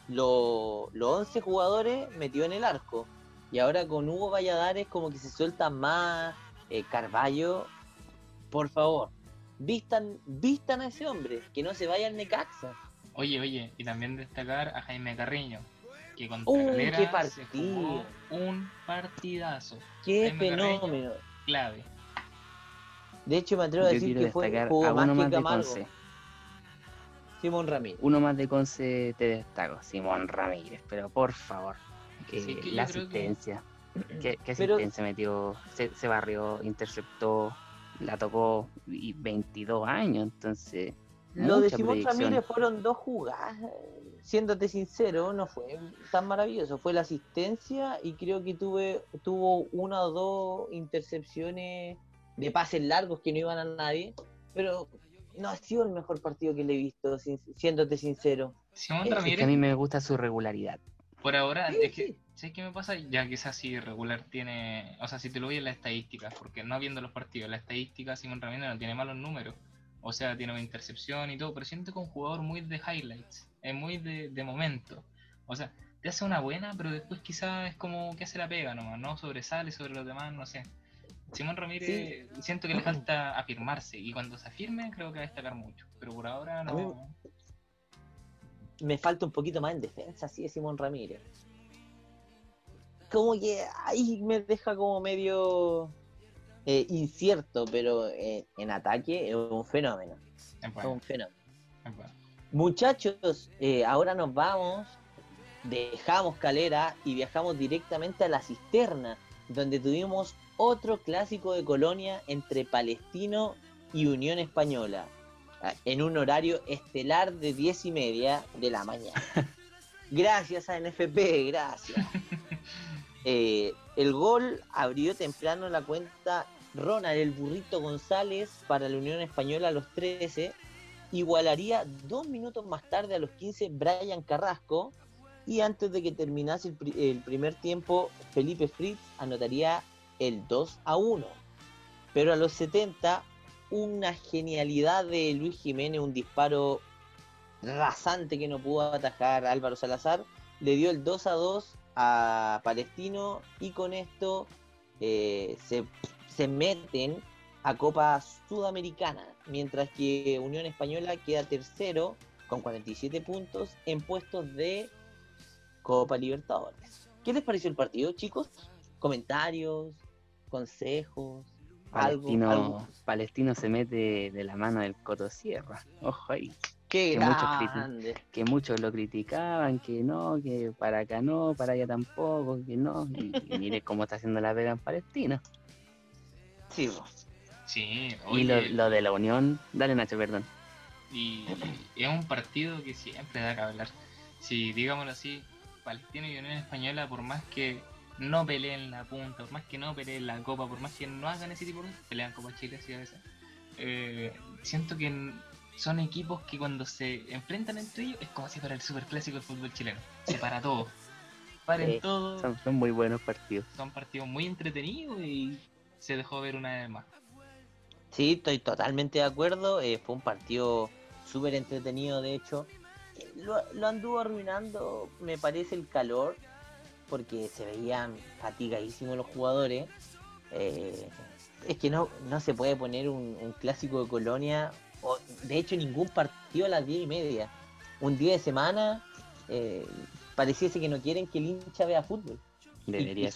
Los 11 jugadores metió en el arco, y ahora con Hugo Valladares como que se suelta más, eh, Carballo, por favor, vistan, vistan a ese hombre, que no se vaya al Necaxa Oye, oye, y también destacar a Jaime Carriño, que con uh, qué partido. un partidazo. Qué fenómeno. clave. De hecho, me atrevo a decir que fue jugó a más uno que Camargo. Simón Ramírez. Uno más de Conce te destaco, Simón Ramírez, pero por favor, Sí, que yo la que- asistencia. ¿Qué, qué Pero- asistencia metió? Se, se barrió, interceptó, la tocó y 22 años, entonces. Lo de Simón proyección. Ramírez fueron dos jugadas. Siéndote sincero, no fue tan maravilloso. Fue la asistencia y creo que tuve, tuvo una o dos intercepciones de pases largos que no iban a nadie. Pero no ha sido el mejor partido que le he visto, sin- siéndote sincero. Simón Es Es Ramírez, que a mí me gusta su regularidad. por ahora, Sí, es que, sí. ¿sabes qué me pasa? Ya quizás si regular tiene, o sea, si te lo voy en las estadísticas, porque no viendo los partidos, la estadística Simón Ramírez no tiene malos números. O sea, tiene una intercepción y todo, pero siento que es un jugador muy de highlights, es muy de, de momento. O sea, te hace una buena, pero después quizás es como que hace la pega nomás, ¿no? Sobresale sobre los demás, no sé. Simón Ramírez siento que le falta afirmarse y cuando se afirme creo que va a destacar mucho, pero por ahora no. Me falta un poquito más en defensa, sí, de Simón Ramírez. Como que ahí me deja como medio eh, incierto, pero eh, en ataque es un fenómeno. Es un fenómeno. es bueno. Muchachos, eh, ahora nos vamos, dejamos Calera y viajamos directamente a la cisterna, donde tuvimos otro clásico de Colonia entre Palestino y Unión Española, ah, en un horario estelar de 10 y media de la mañana. Gracias a NFP, gracias. Eh, el gol abrió temprano la cuenta Ronald el Burrito González para la Unión Española a los 13 igualaría dos minutos más tarde a los 15 Brian Carrasco y antes de que terminase el, pri- el primer tiempo Felipe Fritz anotaría el 2 a 1 pero a los 70 una genialidad de Luis Jiménez un disparo rasante que no pudo atajar Álvaro Salazar le dio el 2 a 2 a Palestino y con esto eh, se, se meten a Copa Sudamericana, mientras que Unión Española queda tercero con 47 puntos en puestos de Copa Libertadores. ¿Qué les pareció el partido, chicos? ¿Comentarios? ¿Consejos? Algo, Palestino, algo. Palestino se mete de la mano del Coto Sierra. Ojo ahí. ¡Qué que muchos! Que muchos lo criticaban, que no, que para acá no, para allá tampoco, que no. Y, y mire cómo está haciendo la pega en Palestina. Sí, bo. Sí, Y lo, lo de la Unión, dale Nacho, perdón. Y es un partido que siempre da que hablar. Si, digámoslo así, Palestino y Unión Española, por más que no peleen la punta, por más que no peleen la copa, por más que no hagan ese tipo de cosas, pelean Copa Chile así a veces. eh, siento que son equipos que cuando se enfrentan entre ellos es como si fuera el superclásico del fútbol chileno. Se para todo. Paren todo. Son, son muy buenos partidos. Son partidos muy entretenidos y se dejó ver una vez más. Sí, estoy totalmente de acuerdo. eh, fue un partido súper entretenido, de hecho. Eh, Lo, lo anduvo arruinando, me parece, el calor, porque se veían fatigadísimos los jugadores. Eh, es que no, no se puede poner un, un clásico de Colonia, o de hecho ningún partido a las 10 y media. Un día de semana, eh, pareciese que no quieren que el hincha vea fútbol. Debería y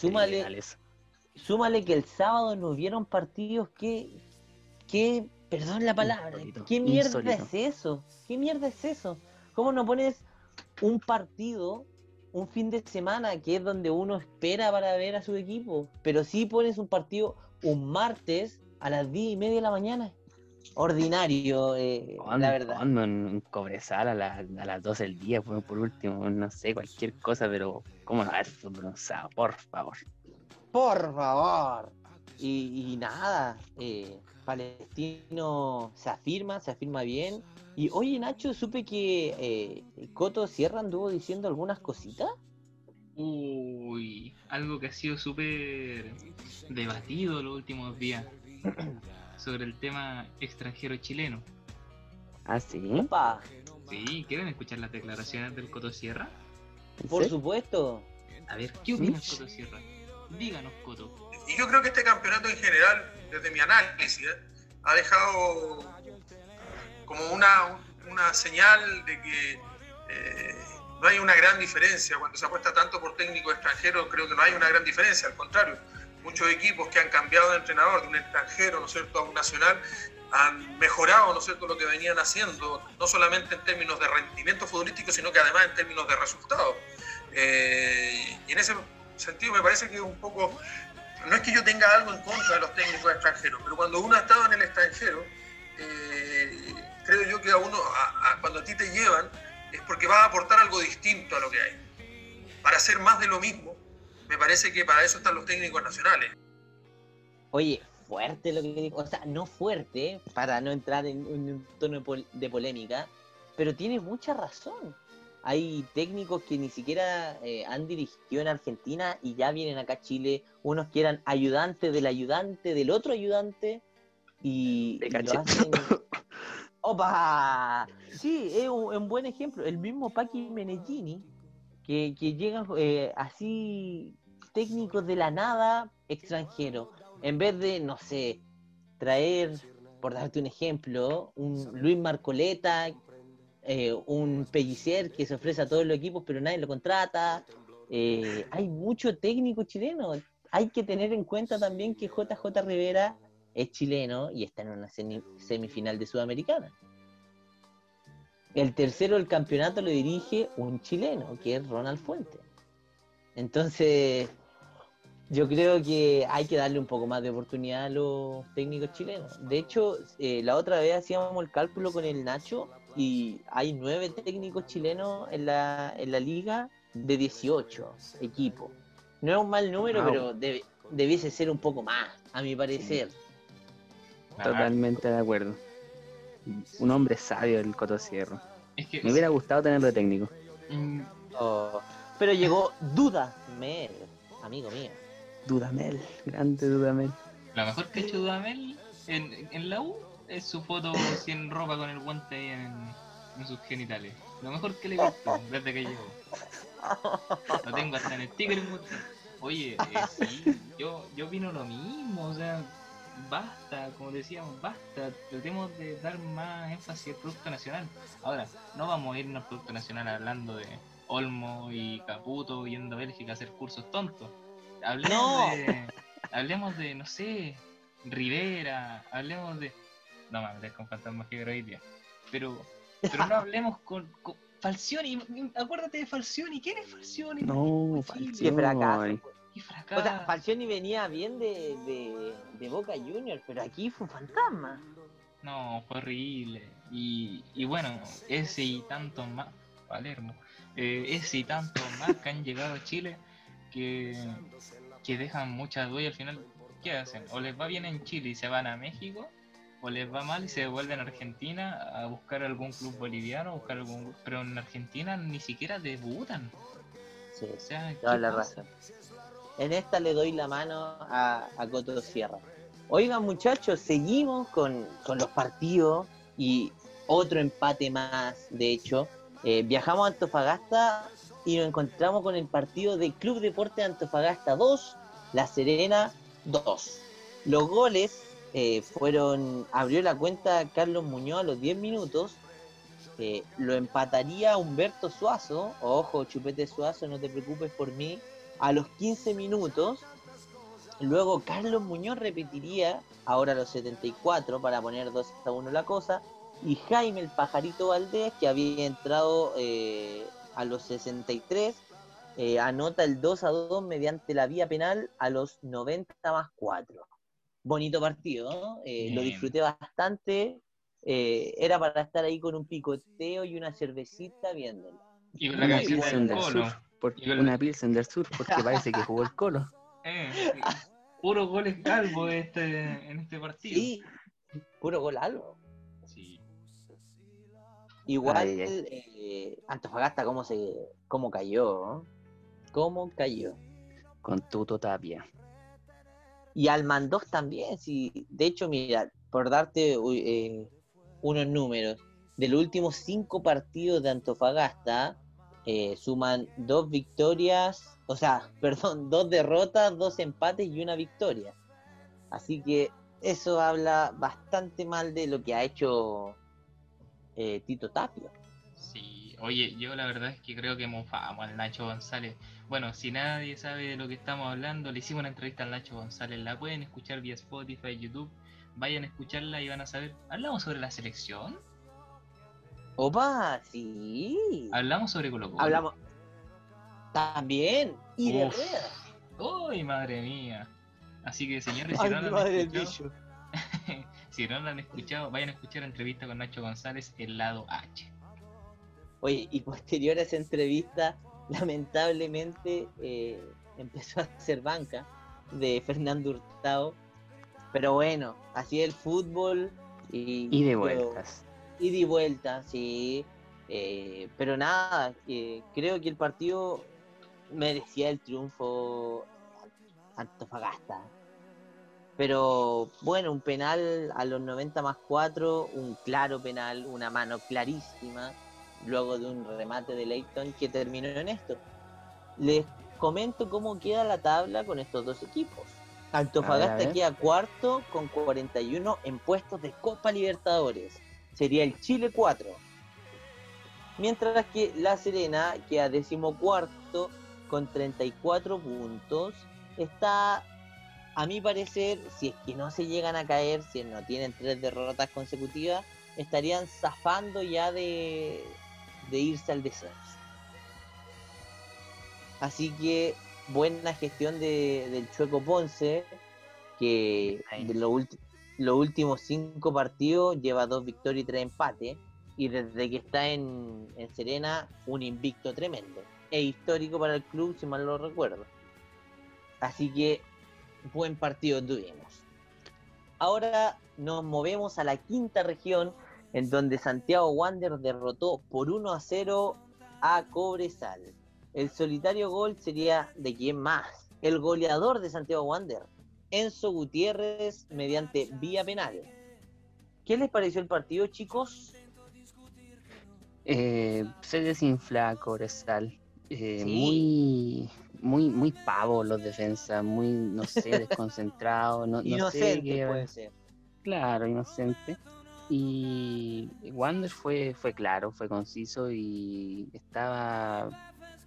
súmale- que el sábado no hubieron partidos que, que perdón la palabra, ¿qué mierda es eso? ¿Qué mierda es eso? ¿Cómo no pones un partido un fin de semana que es donde uno espera para ver a su equipo? Pero sí pones un partido un martes a las 10 y media de la mañana. Ordinario, eh, la verdad. cuando en un cobresal a, la- a las 12 del día, pues, por último, no sé, cualquier cosa, pero ¿cómo no un sábado? Por favor. Por favor. Y, y nada, eh, Palestino se afirma, se afirma bien. Y oye, Nacho, supe que eh, Coto Sierra anduvo diciendo algunas cositas. Uy, algo que ha sido súper debatido los últimos días sobre el tema extranjero chileno. ¿Ah, sí? Opa, Sí, ¿quieren escuchar las declaraciones del Coto Sierra? ¿En por supuesto. A ver, ¿qué opina el Coto Sierra? Díganos, Coto. Y yo creo que este campeonato en general, desde mi análisis, ¿eh? ha dejado como una, una señal de que eh, no hay una gran diferencia. Cuando se apuesta tanto por técnicos extranjeros, creo que no hay una gran diferencia. Al contrario, muchos equipos que han cambiado de entrenador de un extranjero, ¿no cierto?, a un nacional, han mejorado, ¿no es cierto?, lo que venían haciendo, no solamente en términos de rendimiento futbolístico, sino que además en términos de resultados. Eh, y en ese sentido me parece que es un poco, no es que yo tenga algo en contra de los técnicos extranjeros, pero cuando uno ha estado en el extranjero, eh, creo yo que a uno, cuando a ti te llevan, es porque va a aportar algo distinto a lo que hay. Para hacer más de lo mismo, me parece que para eso están los técnicos nacionales. Oye, fuerte lo que digo, o sea, no fuerte, para no entrar en, un tono de polémica, pero tiene mucha razón. Hay técnicos que ni siquiera eh, han dirigido en Argentina y ya vienen acá a Chile, unos que eran ayudantes del ayudante del otro ayudante y lo hacen... ¡Opa! Sí, es un, buen ejemplo. El mismo Paqui Menegini, que, que llegan eh, así técnicos de la nada extranjeros en vez de, no sé, traer, por darte un ejemplo, un Luis Marcoleta, eh, un Pellicer que se ofrece a todos los equipos, pero nadie lo contrata. Eh, hay mucho técnico chileno. Hay que tener en cuenta también que JJ Rivera es chileno y está en una semifinal de Sudamericana. El tercero del campeonato lo dirige un chileno, que es Ronald Fuente. Entonces, yo creo que hay que darle un poco más de oportunidad a los técnicos chilenos. De hecho, eh, la otra vez hacíamos el cálculo con el Nacho y hay nueve técnicos chilenos en la, en la liga de 18 equipos. No es un mal número, pero debiese ser un poco más, a mi parecer. Totalmente de acuerdo. Un hombre sabio el Coto Sierra. Me hubiera gustado tenerlo de técnico. Mm. Oh, pero llegó Duda Mer, amigo mío. Dudamel, grande Dudamel. Lo mejor que ha hecho Dudamel en, en la U es su foto sin ropa con el guante en, en sus genitales. Lo mejor que le he visto desde que llegó. Lo tengo hasta en el sticker. Oye, eh, sí, yo, yo opino lo mismo, o sea, basta, como decíamos, basta, tratemos de dar más énfasis al producto nacional. Ahora, no vamos a irnos al producto nacional hablando de Olmo y Caputo yendo a Bélgica a hacer cursos tontos. Hablemos de. Hablemos de, no sé, Rivera, hablemos de. No mames, con Fantasma día. Pero, pero no hablemos con, Falcioni. Acuérdate de Falcioni. ¿Quién es Falcioni? No, Falcioni. Qué fracaso. Qué fracaso. O sea, Falcioni venía bien de, de, de Boca Junior, pero aquí fue un fantasma. No, fue horrible. Y, y bueno, ese y tanto más, Palermo, eh, ese y tanto más que han llegado a Chile que, que dejan muchas dudas y al final, ¿qué hacen? O les va bien en Chile y se van a México, o les va mal y se devuelven a Argentina a buscar algún club boliviano, buscar algún pero en Argentina ni siquiera debutan. Sí, o sea, toda la razón. En esta le doy la mano a, Coto Sierra. Oigan muchachos, seguimos con, con, los partidos y otro empate más, de hecho. Eh, viajamos a Antofagasta y nos encontramos con el partido de Club Deporte Antofagasta 2, La Serena 2. Los goles eh, fueron, abrió la cuenta Carlos Muñoz a los 10 minutos, eh, lo empataría Humberto Suazo, ojo Chupete Suazo, no te preocupes por mí, a los 15 minutos. Luego Carlos Muñoz repetiría, ahora a los 74, para poner 2 a 1 la cosa. Y Jaime el Pajarito Valdés, que había entrado eh, a los 63, eh, anota el 2 a 2 mediante la vía penal a los 90 más 4. Bonito partido, eh, lo disfruté bastante. Eh, era para estar ahí con un picoteo y una cervecita viéndolo. Y una Pilsen del Sur, porque, una Pilsen del Sur, porque parece que jugó el Colo. puro goles calvo este, en este partido. Sí, puro gol algo. Igual eh, Antofagasta cómo se cómo cayó, cómo cayó. Con Tuto Tapia. Y Almandos también, sí. De hecho, mira, por darte eh, unos números, de los últimos cinco partidos de Antofagasta, eh, suman dos victorias, o sea, perdón, dos derrotas, dos empates y una victoria. Así que eso habla bastante mal de lo que ha hecho eh, Tito Tapio. Sí, oye, yo la verdad es que creo que mofamos al Nacho González. Bueno, si nadie sabe de lo que estamos hablando, le hicimos una entrevista al Nacho González. La pueden escuchar vía Spotify, YouTube. Vayan a escucharla y van a saber. ¿Hablamos sobre la selección? Opa, sí. ¿Hablamos sobre Colo Colo? Hablamos. También. Y de rueda. ¡Uy, madre mía! Así que, señores, si Ay, no, lo han escuchado, si no lo han escuchado, vayan a escuchar la entrevista con Nacho González, el lado H. Oye, y posterior a esa entrevista, lamentablemente eh, empezó a hacer banca de Fernando Hurtado. Pero bueno, así es el fútbol. Y, Y de yo- vueltas. y vuelta, sí. Eh, pero nada, eh, creo que el partido merecía el triunfo Antofagasta. Pero bueno, un penal a los 90 más 4, un claro penal, una mano clarísima, luego de un remate de Leighton que terminó en esto. Les comento cómo queda la tabla con estos dos equipos. A Antofagasta ver, a ver. queda cuarto con 41 en puestos de Copa Libertadores. Sería el Chile 4. Mientras que La Serena queda decimocuarto con 34 puntos. Está, a mi parecer, si es que no se llegan a caer, si no tienen tres derrotas consecutivas, estarían zafando ya de, de irse al descenso. Así que buena gestión de, del Chueco Ponce, que de lo ulti- los últimos cinco partidos lleva dos victorias y tres empates. Y desde que está en, en Serena, un invicto tremendo. E histórico para el club, si mal no recuerdo. Así que buen partido tuvimos. Ahora nos movemos a la quinta región, en donde Santiago Wander derrotó por 1 a 0 a Cobresal. El solitario gol sería de quién más, el goleador de Santiago Wander, Enzo Gutiérrez, mediante vía penal. ¿Qué les pareció el partido, chicos? Eh, se desinfla Cobresal. Eh, Sí. Muy, muy, muy pavo los defensas, muy, no sé, desconcentrado, no, no sé Inocente qué- puede ser. Claro, inocente. Y Wander fue, fue claro, fue conciso y estaba,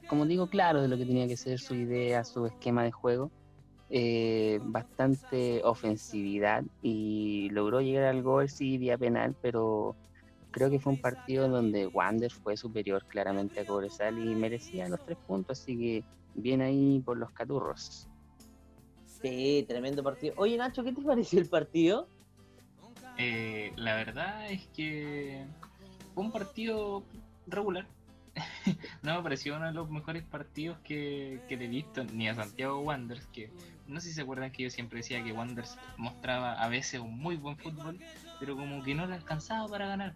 como digo, claro de lo que tenía que ser su idea, su esquema de juego. Eh, bastante ofensividad y logró llegar al gol, sí, vía penal, pero creo que fue un partido donde Wander fue superior claramente a Cobresal y merecía los tres puntos, así que bien ahí por los caturros. Sí, tremendo partido. Oye, Nacho, ¿qué te pareció el partido? Eh, la verdad es que fue un partido regular. no me pareció uno de los mejores partidos que, que le he visto, ni a Santiago Wanderers, que no sé si se acuerdan que yo siempre decía que Wanderers mostraba a veces un muy buen fútbol, pero como que no le alcanzaba para ganar.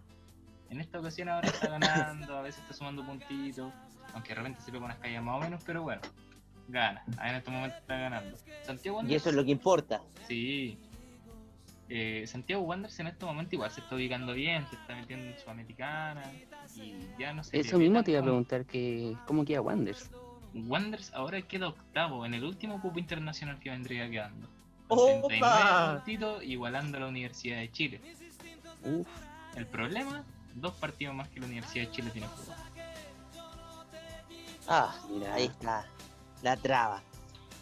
En esta ocasión ahora está ganando, a veces está sumando puntitos, aunque de repente se le unas calles más o menos, pero bueno, gana. En este momento está ganando. Santiago Y Wanderers eso es lo que importa. Sí. Eh, Santiago Wanderers en este momento igual se está ubicando bien, se está metiendo en Sudamericana y ya no sé. Eso mismo te iba a preguntar que cómo queda Wanders. Wanderers ahora queda octavo en el último cupo internacional que vendría quedando. ¡Opa! 39 puntitos, igualando a la Universidad de Chile. Uf, El problema, dos partidos más que la Universidad de Chile tiene jugado. Ah, Mira. ahí está, la traba.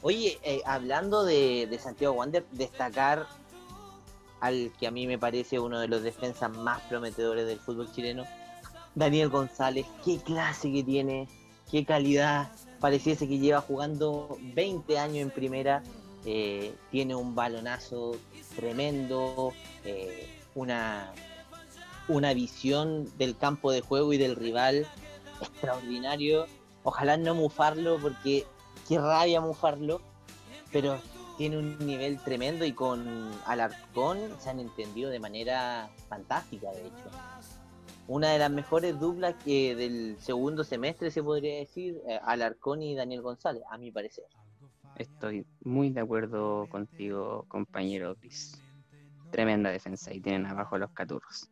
Oye, eh, hablando de, de Santiago Wander, destacar al que a mí me parece uno de los defensas más prometedores del fútbol chileno, Daniel González. Qué clase que tiene, qué calidad. Pareciese que lleva jugando 20 años en primera. eh, tiene un balonazo tremendo, eh, una, una visión del campo de juego y del rival extraordinario. Ojalá no mufarlo porque qué rabia mufarlo, pero tiene un nivel tremendo y con Alarcón se han entendido de manera fantástica, de hecho. Una de las mejores duplas que del segundo semestre se podría decir, eh, Alarcón y Daniel González, a mi parecer. estoy muy de acuerdo contigo, compañero Chris. Tremenda defensa y tienen abajo los caturros.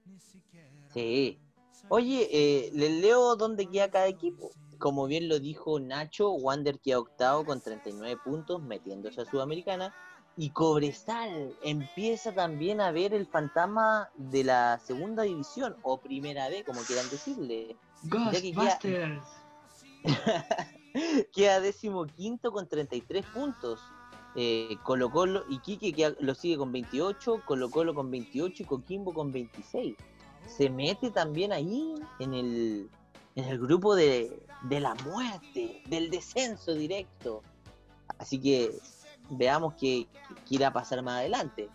Sí. Oye, eh, les leo dónde queda cada equipo. Como bien lo dijo Nacho, Wander queda octavo con 39 puntos, metiéndose a Sudamericana. Y Cobresal empieza también a ver el fantasma de la segunda división, o primera B, como quieran decirle. Que queda- Ghostbusters. queda décimo quinto con 33 puntos. Eh, Colo Colo y Quique que lo sigue con 28, Colo Colo con 28 y Coquimbo con 26. Se mete también ahí en el, en el grupo de, de la muerte, del descenso directo. Así que veamos qué, qué irá a pasar más adelante.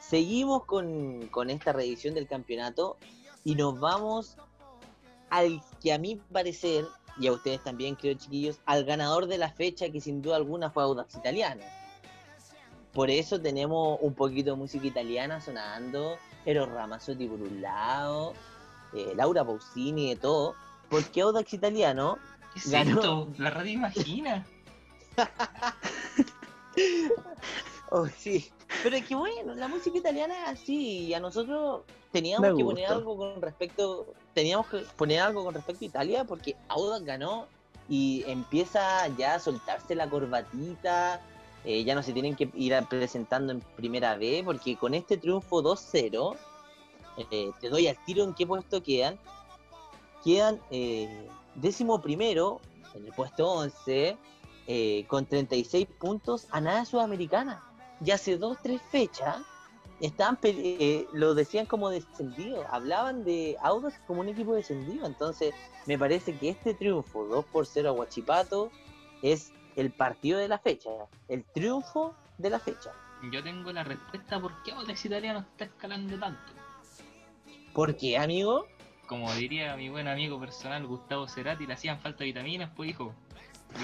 Seguimos con, con esta reedición del campeonato y nos vamos al que a mi parecer, y a ustedes también creo chiquillos, al ganador de la fecha que sin duda alguna fue Audax Italiano. Por eso tenemos un poquito de música italiana sonando, Eros Ramazzotti por eh, Laura Pausini de todo, porque Audax Italiano ¿Qué es Ganó. esto? La radio imagina. Oh, sí. Pero es que bueno, la música italiana es así, y a nosotros teníamos que poner algo con respecto, teníamos que poner algo con respecto a Italia, porque Audax ganó y empieza ya a soltarse la corbatita, eh, ya no se tienen que ir presentando en primera vez, porque con este triunfo 2-0, eh, te doy al tiro en qué puesto quedan. Quedan eh, décimo primero, en el puesto 11, eh, con 36 puntos a nada sudamericana. Y hace dos, tres fechas, estaban, eh, lo decían como descendido, hablaban de Audax como un equipo descendido. Entonces, me parece que este triunfo, 2 por 0 a Huachipato, es el partido de la fecha, el triunfo de la fecha. Yo tengo la respuesta por qué Audax Italiano está escalando tanto. ¿Por qué, amigo? Como diría mi buen amigo personal Gustavo Cerati, le hacían falta vitaminas, pues hijo.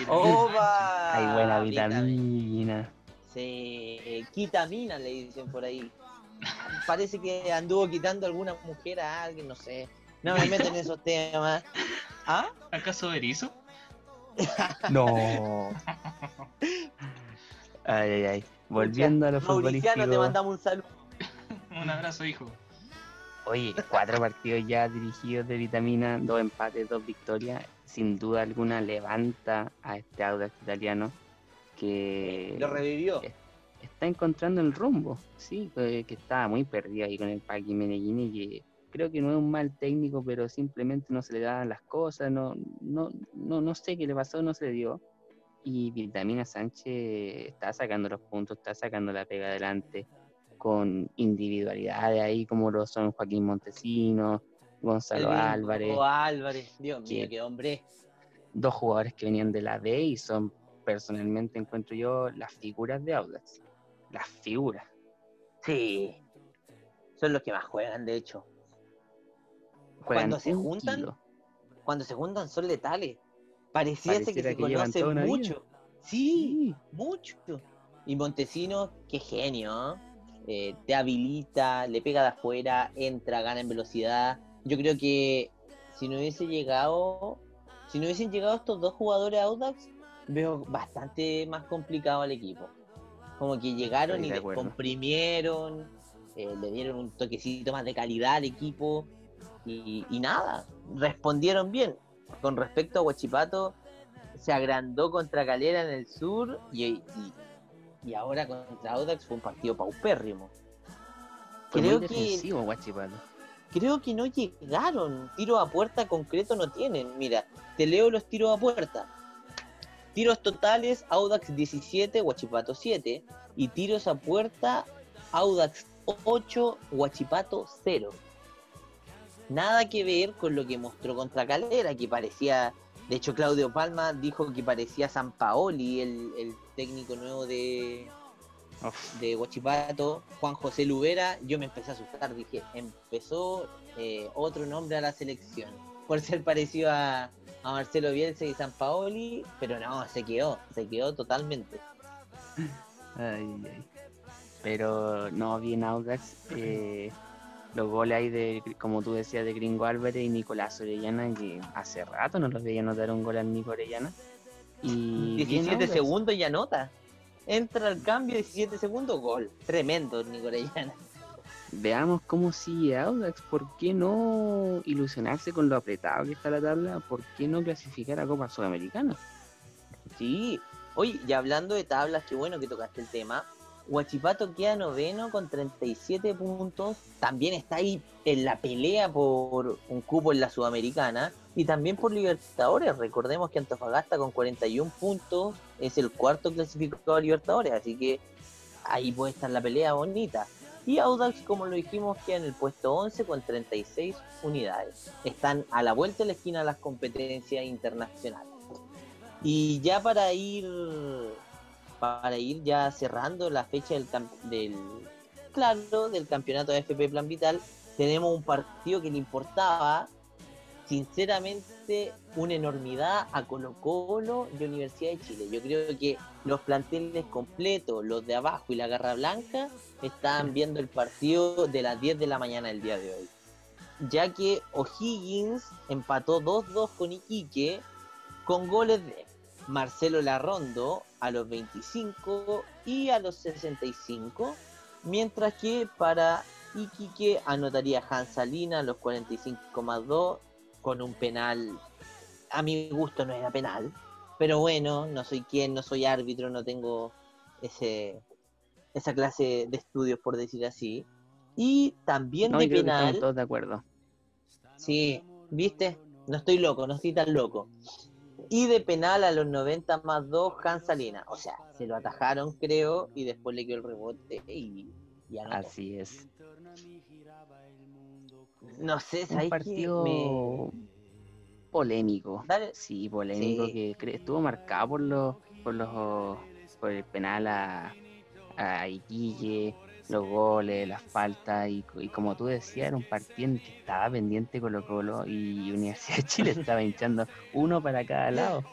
¡Oba! Hay buena Vitamina. Sí, eh, quitamina le dicen por ahí. Parece que anduvo quitando alguna mujer a alguien, no sé. No me meten en esos temas. ¿Ah? ¿Acaso Erizo? No. Ay, ay, ay. Volviendo a lo Mauriciano, te mandamos un saludo. Un abrazo, hijo. Oye, cuatro partidos ya dirigidos de vitamina, dos empates, dos victorias. Sin duda alguna levanta a este Audax italiano que Lo revivió. está encontrando el rumbo. Sí, eh, que estaba muy perdido ahí con el Paqui Meneghini, que creo que no es un mal técnico, pero simplemente no se le daban las cosas, no, no, no, no sé qué le pasó, no se le dio. Y Vitamina Sánchez está sacando los puntos, está sacando la pega adelante con individualidades ahí como lo son Joaquín Montesino, Gonzalo El Álvarez, Álvarez. Dios mío, qué hombre. dos jugadores que venían de la B y son personalmente encuentro yo las figuras de Audax, las figuras. Sí. Son los que más juegan, de hecho. Juegan Cuando se un juntan, kilo. Cuando se juntan son letales. Pareciese que se que conocen mucho. Sí, mucho. Y Montesino, qué genio. ¿eh? Eh, te habilita, le pega de afuera, entra, gana en velocidad. Yo creo que si no hubiese llegado, si no hubiesen llegado estos dos jugadores a Audax, veo bastante más complicado al equipo. Como que llegaron Estoy y de acuerdo. descomprimieron, eh, le dieron un toquecito más de calidad al equipo y, y nada, respondieron bien. Con respecto a Huachipato, se agrandó contra Calera en el sur y, y, y ahora contra Audax fue un partido paupérrimo. Fue Creo muy que, Guachipato. creo que no llegaron. Tiro a puerta concreto no tienen. Mira, te leo los tiros a puerta. Tiros totales, Audax 17, Huachipato 7. Y tiros a puerta, Audax 8, Huachipato 0. Nada que ver con lo que mostró contra Calera, que parecía. De hecho, Claudio Palma dijo que parecía San Paoli, el, el técnico nuevo de, Uf, de Huachipato, Juan José Lubera, yo me empecé a asustar, dije, empezó eh, otro nombre a la selección, por ser parecido a, a Marcelo Bielsa y San Paoli, pero no, se quedó, se quedó totalmente. ay, ay. Pero no, bien Audax. eh, los goles ahí de, como tú decías, de Gringo Álvarez y Nicolás Orellana, que hace rato no los veía anotar un gol al Nico Orellana. Y bien 17 Audax. segundos y anota. Entra al cambio, 17 segundos, gol. Tremendo, Nico Orellana. Veamos cómo sigue Audax. ¿Por qué no ilusionarse con lo apretado que está la tabla? ¿Por qué no clasificar a Copa Sudamericana? Sí. Oye, y hablando de tablas, qué bueno que tocaste el tema. Huachipato queda noveno con 37 puntos. También está ahí en la pelea por un cupo en la Sudamericana y también por Libertadores. Recordemos que Antofagasta con 41 puntos es el cuarto clasificado a Libertadores, así que ahí puede estar la pelea bonita. Y Audax, como lo dijimos, queda en el puesto 11 con 36 unidades. Están a la vuelta de la esquina las competencias internacionales. Y ya para ir para ir ya cerrando la fecha del, del claro del campeonato de FP Plan Vital, tenemos un partido que le importaba sinceramente una enormidad a Colo Colo y Universidad de Chile. Yo creo que los planteles completos, los de abajo y la Garra Blanca, estaban viendo el partido de las 10 de la mañana el día de hoy. Ya que O'Higgins empató 2-2 con Iquique con goles de Marcelo Larrondo a los 25 y a los 65, mientras que para Iquique anotaría Hansalina a los 45 más 2 con un penal, a mi gusto no era penal, pero bueno, no soy quien, no soy árbitro, no tengo ese esa clase de estudios por decir así. Y también de penal. todos de acuerdo. Sí, ¿viste? No estoy loco, no estoy tan loco. Y de penal a los 90 más 2, Hans Salina. O sea, se lo atajaron, creo, y después le quedó el rebote y ya no. Así es. No sé, un partido polémico. Sí, polémico que estuvo marcado por los por los por el penal a, a Iquique, los goles, las faltas y, como tú decías, era un partido en que estaba pendiente Colo Colo y Universidad de Chile estaba hinchando uno para cada lado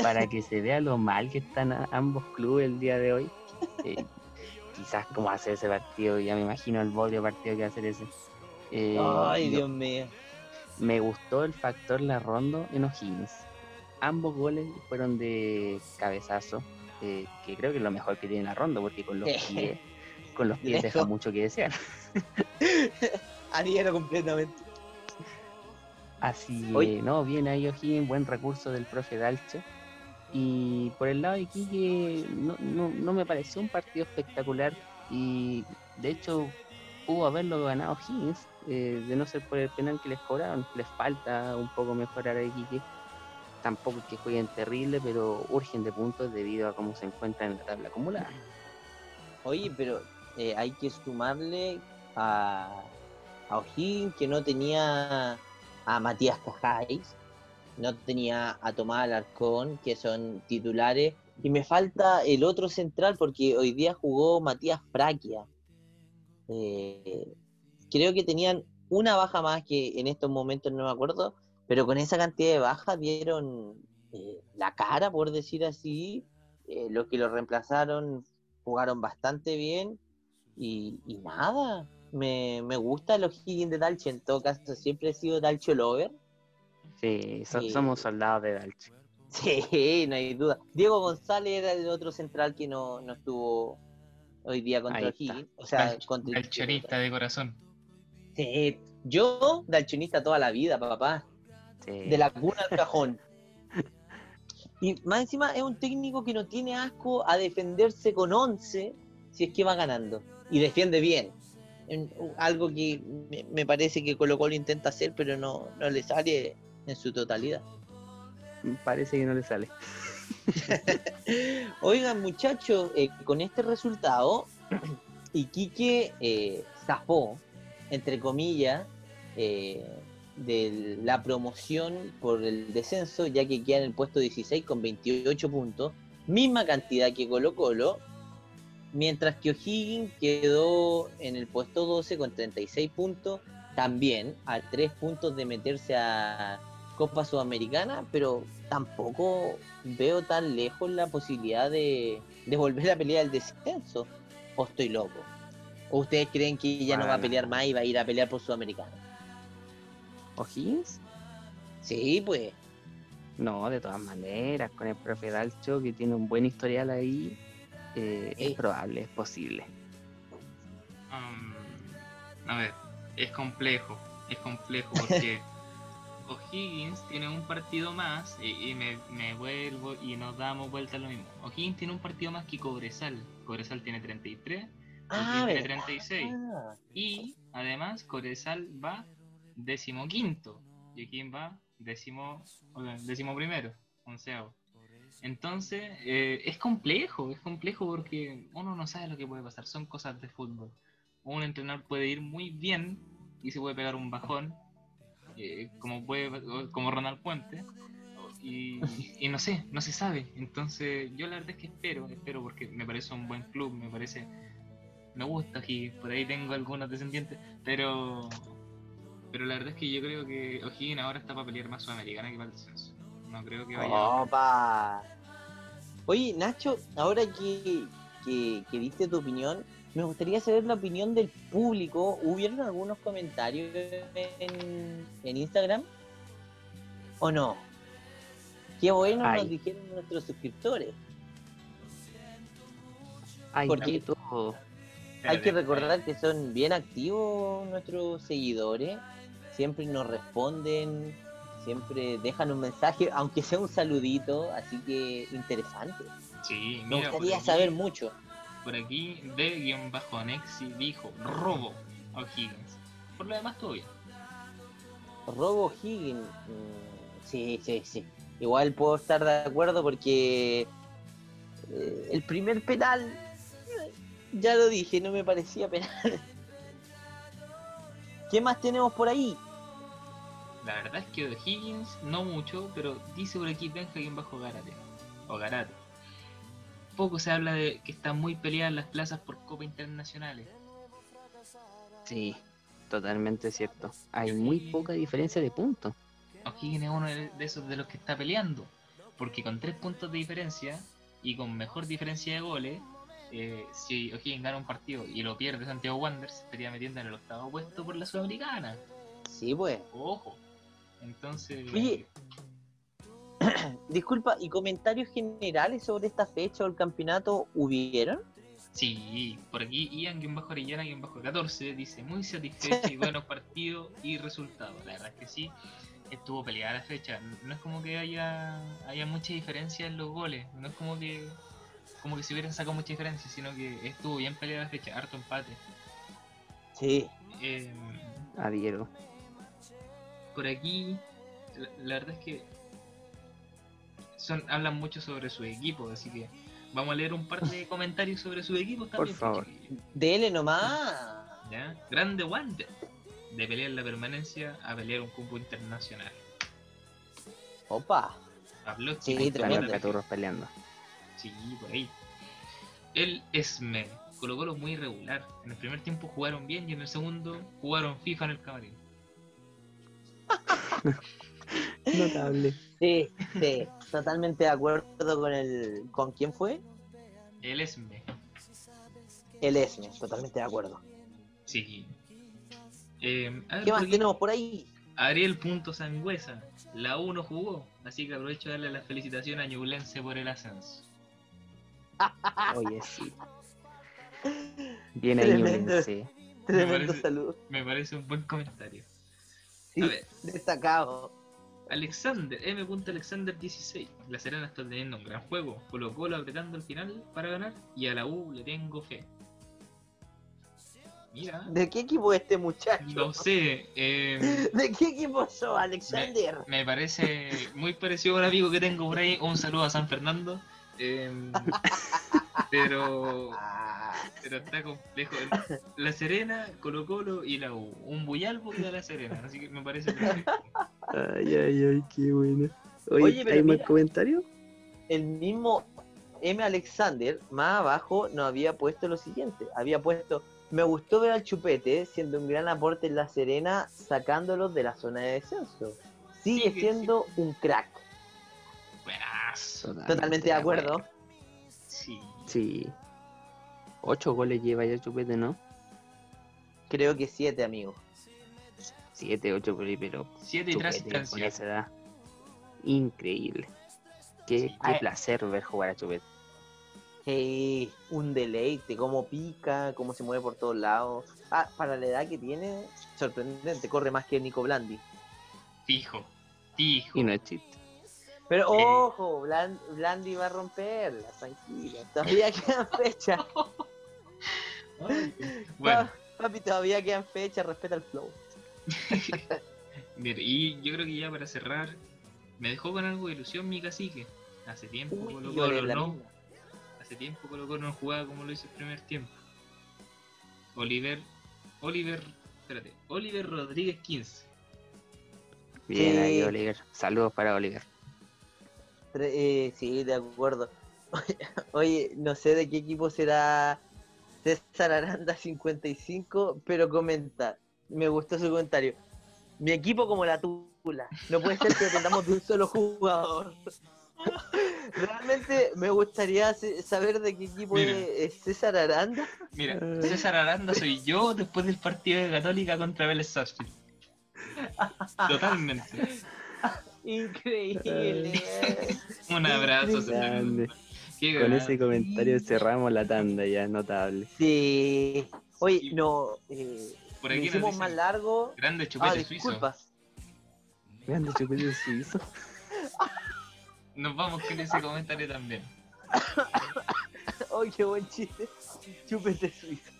para que se vea lo mal que están ambos clubes el día de hoy. Eh, quizás como hacer ese partido, ya me imagino el bodio partido que va a hacer ese. Eh, Ay, Dios mío. Me gustó el factor La Rondo en O'Higgins. Ambos goles fueron de cabezazo, eh, que creo que es lo mejor que tiene La Rondo, porque con los pies con los pies deja mucho que desear. Adhiero completamente. Así, no, bien ahí O'Higgins, buen recurso del profe Dalcho. Y por el lado de Quique, no, no, me pareció un partido espectacular. Y de hecho, pudo haberlo ganado Higgins, eh, de no ser por el penal que les cobraron. Les falta un poco mejorar a Quique. Tampoco es que jueguen terrible, pero urgen de puntos debido a cómo se encuentran en la tabla acumulada. Oye, pero eh, hay que sumarle a, a O'Higgins que no tenía a Matías Cajáis, no tenía a Tomás Alarcón, que son titulares, y me falta el otro central porque hoy día jugó Matías Fraquia. Eh, creo que tenían una baja más que en estos momentos no me acuerdo, pero con esa cantidad de bajas dieron eh, la cara, por decir así. los que lo reemplazaron jugaron bastante bien y, nada, me, gusta los Higgins de Dalche. En todo caso, siempre he sido Dalcho Lover. Sí, somos soldados de Dalche. Sí, no hay duda. Diego González era el otro central que no, estuvo hoy día contra Higgins. O sea, contra Dalchonista de corazón. Sí, yo, dalchonista toda la vida, papá. De la cuna al cajón. Y más encima es un técnico que no tiene asco a defenderse con 11 si es que va ganando y defiende bien. algo que me, parece que Colo Colo intenta hacer, pero no, no le sale en su totalidad. Parece que no le sale. Oigan, muchachos, eh, con este resultado, Iquique eh, zafó, entre comillas, eh, de la promoción por el descenso, ya que queda en el puesto 16 con 28 puntos, misma cantidad que Colo Colo, Mientras que O'Higgins quedó en el puesto 12 con 36 puntos, también a 3 puntos de meterse a Copa Sudamericana, pero tampoco veo tan lejos la posibilidad de, volver a pelear el descenso. ¿O estoy loco? ¿O ustedes creen que ya no va a pelear más y va a ir a pelear por Sudamericana? ¿O'Higgins? Sí, pues. No, de todas maneras, con el profe Dalcho que tiene un buen historial ahí, eh, es probable, es posible. Um, a ver, es complejo, es complejo porque O'Higgins tiene un partido más y, y me, me vuelvo y nos damos vuelta a lo mismo. O'Higgins tiene un partido más que Cobresal. Cobresal tiene 33, Ah, tiene ¿verdad? 36. Y además Cobresal va décimo quinto y O'Higgins va décimo, o sea, décimo primero, onceavo. Entonces eh, es complejo, es complejo porque uno no sabe lo que puede pasar, son cosas de fútbol. Un entrenador puede ir muy bien y se puede pegar un bajón, eh, como puede, como Ronald Puente, y, no sé, no se sabe. Entonces yo la verdad es que espero, espero porque me parece un buen club, me parece, me gusta y por ahí tengo algunos descendientes, pero pero la verdad es que yo creo que O'Higgins ahora está para pelear más Sudamericana que para el descenso. No creo que vaya. Opa. Oye, Nacho, ahora que, que, que diste tu opinión, me gustaría saber la opinión del público. ¿Hubieron algunos comentarios en, en Instagram? ¿O no? Qué bueno nos Ay. dijeron nuestros suscriptores. Hay Porque- todo. Hay que recordar que son bien activos nuestros seguidores. Siempre nos responden, siempre dejan un mensaje, aunque sea un saludito. Así que interesante. Sí, Me mira, gustaría aquí- saber mucho. Por aquí, D-Anexi dijo robo a O'Higgins. Por lo demás, todo bien. Robo Higgins. mm, Sí, sí, sí. Igual puedo estar de acuerdo porque eh, el primer penal, ya lo dije, no me parecía penal. ¿Qué más tenemos por ahí? La verdad es que de Higgins no mucho, pero dice por aquí Benjamin bajo Garate. O Garate. Poco se habla de que están muy peleadas las plazas por Copa Internacionales. Sí, totalmente cierto. Hay muy poca diferencia de puntos. O'Higgins es uno de esos de los que está peleando. Porque con tres puntos de diferencia y con mejor diferencia de goles, eh, si O'Higgins gana un partido y lo pierde Santiago Wanderers, se estaría metiendo en el octavo puesto por la Sudamericana. Sí, pues. Ojo. Entonces, Oye. Disculpa, ¿y comentarios generales sobre esta fecha o el campeonato hubieron? sí, por aquí Ian-Arellana-14 dice muy satisfecho y buenos partidos y resultados. La verdad es que sí, estuvo peleada la fecha. No es como que haya, haya mucha diferencia en los goles. No es como que como que se hubieran sacado mucha diferencia, sino que estuvo bien peleada la fecha, harto empate. Sí. Eh, Adhiero. Por aquí, la, la verdad es que son hablan mucho sobre su equipo, así que vamos a leer un par de comentarios sobre su equipo también. pues, favor. Dele nomás. ¿Ya? Grande Wander. De pelear la permanencia a pelear un cupo internacional. Opa. Habló Sí, tremendo. Peleando. Sí, por ahí. El Esme. Colocó lo muy irregular. En el primer tiempo jugaron bien y en el segundo jugaron FIFA en el camarín. Notable. Sí, sí. Totalmente de acuerdo con el. ¿Con quién fue? El Esme. El Esme. Totalmente de acuerdo. Sí. Eh, ver, ¿Qué más tenemos por ahí? Ariel Punto Sangüesa. La 1 jugó. Así que aprovecho de darle la felicitación a Ñublense por el ascenso. Oye, sí. Bien ahí, Tremendo. Ñublense. Tremendo parece- saludo. Me parece un buen comentario. Sí, destacado. Alexander, M. Alexander 16. La Serena está teniendo un gran juego. Colo Colo apretando al final para ganar. Y a la U le tengo fe. Mira, ¿De qué equipo es este muchacho? no sé. eh, ¿De qué equipo sos, Alexander? me parece muy parecido a un amigo que tengo por ahí. Un saludo a San Fernando. eh, pero, pero está complejo. La Serena, Colo Colo y la U. Un Buyalbo y a la Serena. Así que me parece perfecto. Ay, ay, ay, qué bueno. Oye, ¿hay más comentarios? el mismo M. Alexander, más abajo, nos había puesto lo siguiente. Había puesto, me gustó ver al Chupete siendo un gran aporte en La Serena, sacándolo de la zona de descenso. Sigue Sí, siendo un crack. Buenazo. Totalmente de acuerdo. Sí. Sí. Ocho goles lleva ya Chupete, ¿no? Creo que siete, amigo. Siete, ocho goles, pero 7 y 3 Chupete con asistencias. esa edad. Increíble. Qué, Sí. qué placer ver jugar a Chupete. Hey, un deleite, cómo pica, cómo se mueve por todos lados. Ah, para la edad que tiene, sorprendente, corre más que Nico Blandi. Fijo. acertijo. Y no es chiste. Pero ojo, Blan- Blandi va a romperla, tranquila. Todavía quedan fechas. Bueno, Papi, todavía quedan fechas, respeta el flow. bien, y yo creo que ya para cerrar, me dejó con algo de ilusión mi cacique. Hace tiempo Uy, Colo Colo no, misma. hace tiempo Colo Colo no jugaba como lo hizo el primer tiempo. Oliver, Oliver, espérate, Oliver Rodríguez 15. Bien Sí. ahí, Oliver. Saludos para Oliver. Eh, sí, de acuerdo. Oye, no sé de qué equipo será César Aranda 55, pero comenta. Me gustó su comentario. Mi equipo como la tula. No puede ser que dependamos de un solo jugador. Realmente me gustaría saber de qué equipo Mira. es, César Aranda. Mira, Eh. César Aranda soy yo después del partido de Católica contra Vélez Sarsfield. Totalmente. Increíble. Un abrazo, César. Qué Con grande. ese comentario cerramos la tanda ya, notable. Sí. Oye, no. Eh, Por aquí nos hicimos más largo. grande Ah, chupete suizo. disculpa. Grande chupete suizo. Nos vamos con ese comentario también. Oye, qué buen chiste. Chúpete suizo.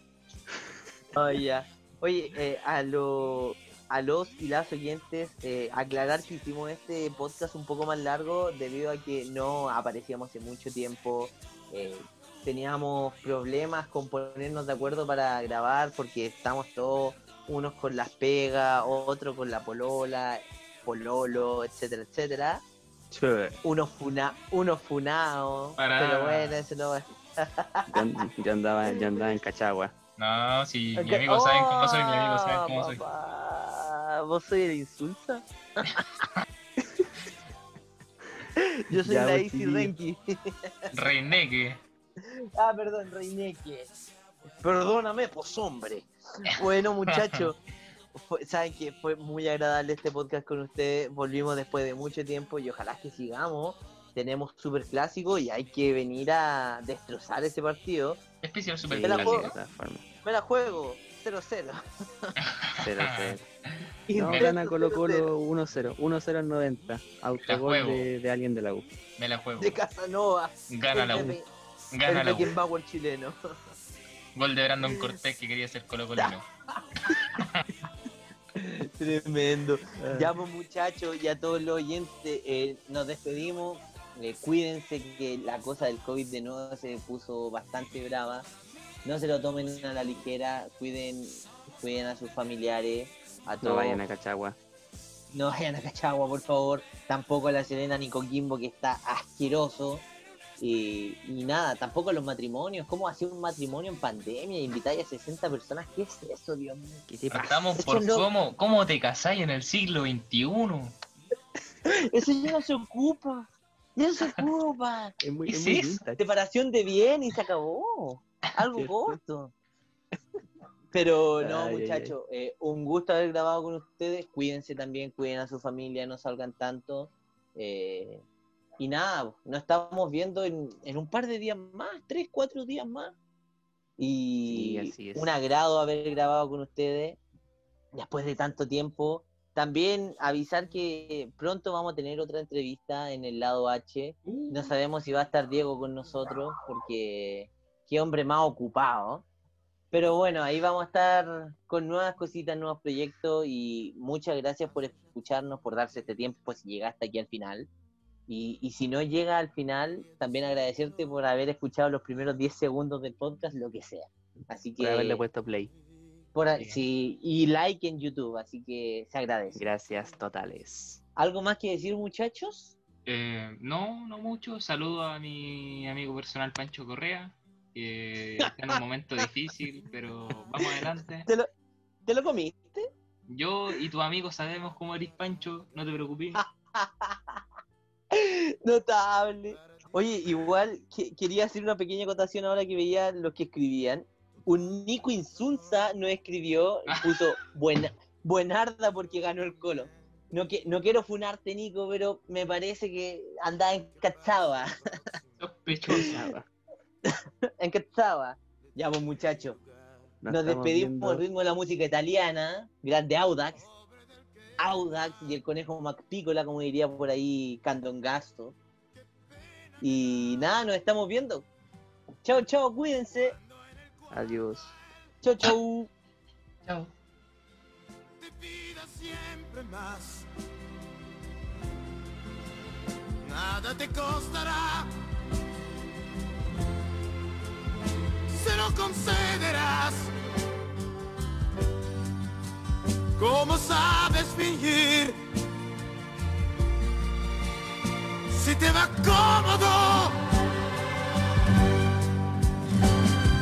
Oye, ya. Oye, eh, a, lo, a los y las oyentes, eh, aclarar que hicimos este podcast un poco más largo debido a que no aparecíamos hace mucho tiempo. eh, teníamos problemas con ponernos de acuerdo para grabar porque estamos todos, unos con las pegas, otros con la polola, pololo, etcétera, etcétera. Unos funa, unos funados. Pero bueno, eso no es. Yo, yo andaba, yo andaba en Cachagua. No, si Ok. mi amigo saben cómo soy, mi amigo saben Oh, cómo soy. ¿Vos soy el insulsa? Yo soy Ya, la Easy. Renki. Reineque. ah, perdón, Reineque. Perdóname, pues hombre. Bueno, muchachos. fue- Saben que fue muy agradable este podcast con ustedes. Volvimos después de mucho tiempo y ojalá que sigamos. Tenemos super clásico y hay que venir a destrozar ese partido. Especial super clásico. todas formas. Me la juego 0-0. 0-0. No, gana Colo 0-0. Colo 1-0. 1-0 en 90. Autogol de, de alguien de la U. Me la juego. De Casanova. Gana la el, U. Gana el la U. Beckenbauer chileno. Gol de Brandon Cortés que quería ser Colo Colino. Tremendo. Pues muchachos y a todos los oyentes, eh, nos despedimos. Eh, cuídense que la cosa del COVID de nuevo se puso bastante brava. No se lo tomen a la ligera, cuiden, cuiden a sus familiares, a todos. No vayan a Cachagua. No vayan a Cachagua, por favor. Tampoco a la Serena ni Coquimbo, que está asqueroso. Y, y nada, tampoco a los matrimonios. ¿Cómo hacer un matrimonio en pandemia? Invitar a 60 personas. ¿Qué es eso, Dios mío? ¿Qué te pasa? Estamos Eso por no- cómo, cómo te casáis en el siglo XXI. Eso ya no se ocupa. Ya no se ocupa. Es muy, ¿Qué es muy. Separación de bien y se acabó. Algo corto. Pero no, muchachos, eh, un gusto haber grabado con ustedes. Cuídense también, cuiden a su familia, no salgan tanto. Eh, y nada, nos estamos viendo en, en un par de días más, tres, cuatro días más. Y Sí, así es. un agrado haber grabado con ustedes después de tanto tiempo. También avisar que pronto vamos a tener otra entrevista en el lado H. No sabemos si va a estar Diego con nosotros, porque qué hombre más ocupado. Pero bueno, ahí vamos a estar con nuevas cositas, nuevos proyectos y muchas gracias por escucharnos, por darse este tiempo si llegaste aquí al final. Y, y si no llega al final, también agradecerte por haber escuchado los primeros 10 segundos del podcast, lo que sea. Así que... Por haberle puesto play. por sí, y like en YouTube, así que se agradece. Gracias totales. ¿Algo más que decir, muchachos? Eh, no, no mucho. Saludo a mi amigo personal Pancho Correa. Que está en un momento difícil, pero vamos adelante. ¿Te lo, ¿te lo comiste? Yo y tu amigo sabemos cómo eres Pancho, no te preocupes. Notable. Oye, igual que- quería hacer una pequeña acotación ahora que veía los que escribían. Un Nico Insunza no escribió, puso buena, buenarda porque ganó el colo. No, que, no quiero funarte, Nico, pero me parece que andaba encachaba. Sospechosa. encachaba. Ya, pues, muchachos. Nos despedimos viendo- al ritmo de la música italiana, grande Audax. Audax y el conejo MacPícola, como diría por ahí Candongasto. Y nada, nos estamos viendo. Chao, chao, cuídense. Adiós. Chao, chao. Chao. te pida siempre más. Nada te costará. Se lo concederás. ¿Cómo sabes fingir? Si te va cómodo.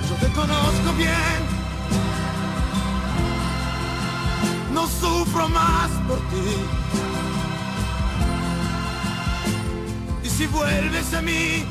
Yo te conozco bien. no sufro más por ti. Y si vuelves a mí,